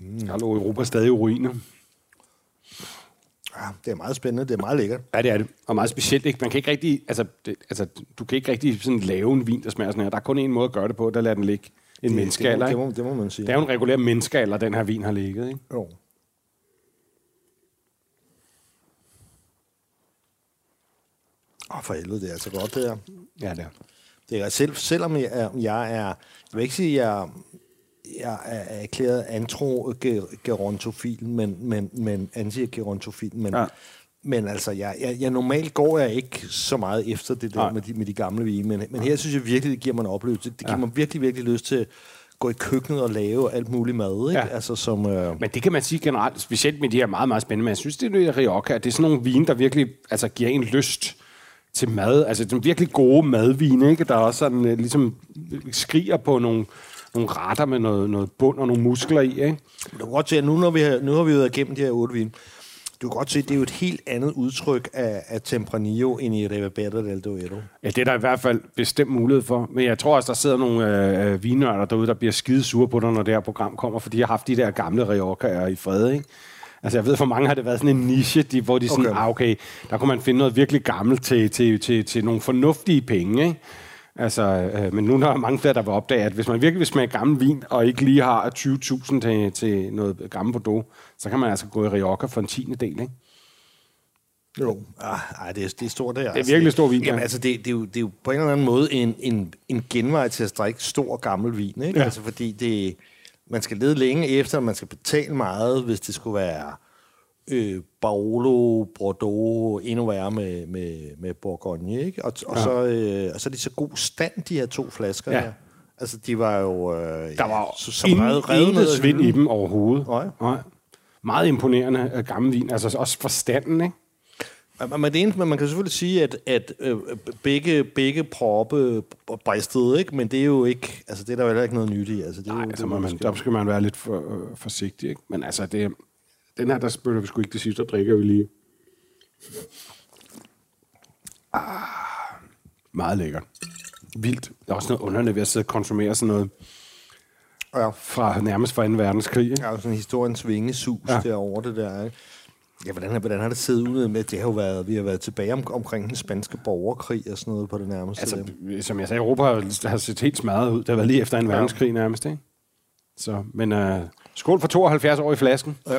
Mm. Der lå Europa stadig i ruiner. ja, det er meget spændende, det er meget lækkert. Ja, det er det. Og meget specielt, ikke? Man kan ikke rigtig, altså, det, altså du kan ikke rigtig sådan lave en vin, der smager sådan her. Der er kun en måde at gøre det på, der lader den ligge. En menneskealder, det, ikke? må, det, må, det må man sige. Det er jo en regulær menneskealder, den her vin har ligget, ikke? Jo. Åh, for helvede, det er altså godt, det her. Ja, det er. Det er selv, selvom jeg er, jeg er, jeg vil ikke sige, at jeg, jeg er erklæret antro-gerontofil, men, men, men anti-gerontofil, men, Ja. men altså, jeg, jeg, jeg, normalt går jeg ikke så meget efter det der Nej. med de, med de gamle vine, men, men her synes jeg virkelig, det giver mig en oplevelse. Det, giver Ja. mig virkelig, virkelig lyst til at gå i køkkenet og lave alt muligt mad, ikke? Ja. Altså som... Øh, Men det kan man sige generelt, specielt med de her meget, meget spændende. Men jeg synes, det er Rioja, det er sådan nogle vine, der virkelig altså, giver en lyst til mad. Altså, er virkelig gode madvine, ikke? Der også sådan, øh, ligesom skriger på nogle, nogle retter med noget, noget bund og nogle muskler i, ikke? Du kan godt se, at nu, når vi har, nu har vi været igennem de her otte vine, du kan godt se, at det er jo et helt andet udtryk af, af Tempranillo end i Rivabella del Duero. Ja, det er der i hvert fald bestemt mulighed for. Men jeg tror også, der sidder nogle øh, øh, vinnørder derude, der bliver skide sure på dig, når det her program kommer, fordi jeg har haft de der gamle Riojaer i fred, ikke? Altså, jeg ved, for mange har det været sådan en niche, de, hvor de sådan, Okay. ah, okay, der kunne man finde noget virkelig gammelt til, til, til, til nogle fornuftige penge, ikke? Altså, øh, men nu er der mange flere, der vil opdage, at hvis man virkelig vil smage gammel vin, og ikke lige har 20.000 til, til noget gammel Bordeaux, så kan man altså gå i Rioja for en tiende del, ikke? Jo. Ah, ej, det er, det er stort, det er. Det er virkelig stor vin, Jamen, ja. altså, det, det, er jo, det er jo på en eller anden måde en, en, en genvej til at drikke stor gammel vin, ikke? Ja. Altså, fordi det, man skal lede længe efter, og man skal betale meget, hvis det skulle være øh, Barolo, Bordeaux, endnu værre med, med, med Bourgogne, ikke? Og, og, Ja. så, øh, og så er de så god stand, de her to flasker Ja. her. Altså, de var jo... Øh, Der var så, så, ingen, svind i dem overhovedet. Nej. Nej. Meget imponerende øh, gammel vin. Altså også forstanden, ikke? Men, det eneste, man kan selvfølgelig sige, at, at øh, begge, begge proppe bristede, ikke? Men det er jo ikke, altså det er der jo heller ikke noget nyt i. Altså, det er Nej, jo, altså, det, man, man, der skal man være lidt for, øh, forsigtig, ikke? Men altså, det, den her, der spytter vi sgu ikke det sidste, og drikker vi lige. Ah, meget lækkert. Vildt. Der er også noget underligt ved at sidde og konsumere sådan noget ja, fra nærmest fra 2. verdenskrig, ikke? der er jo sådan historiens vingesus Ja. ja. derovre, det der, ikke? Ja, hvordan, hvordan har det set ud med, det har jo været, vi har været tilbage om, omkring den spanske borgerkrig og sådan noget på det nærmeste. Altså, som jeg sagde, Europa har, har set helt smadret ud. Det har været lige efter en verdenskrig nærmest, ikke? Så, men uh, skål for 72 år i flasken. ja.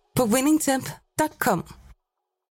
på winningtemp.com.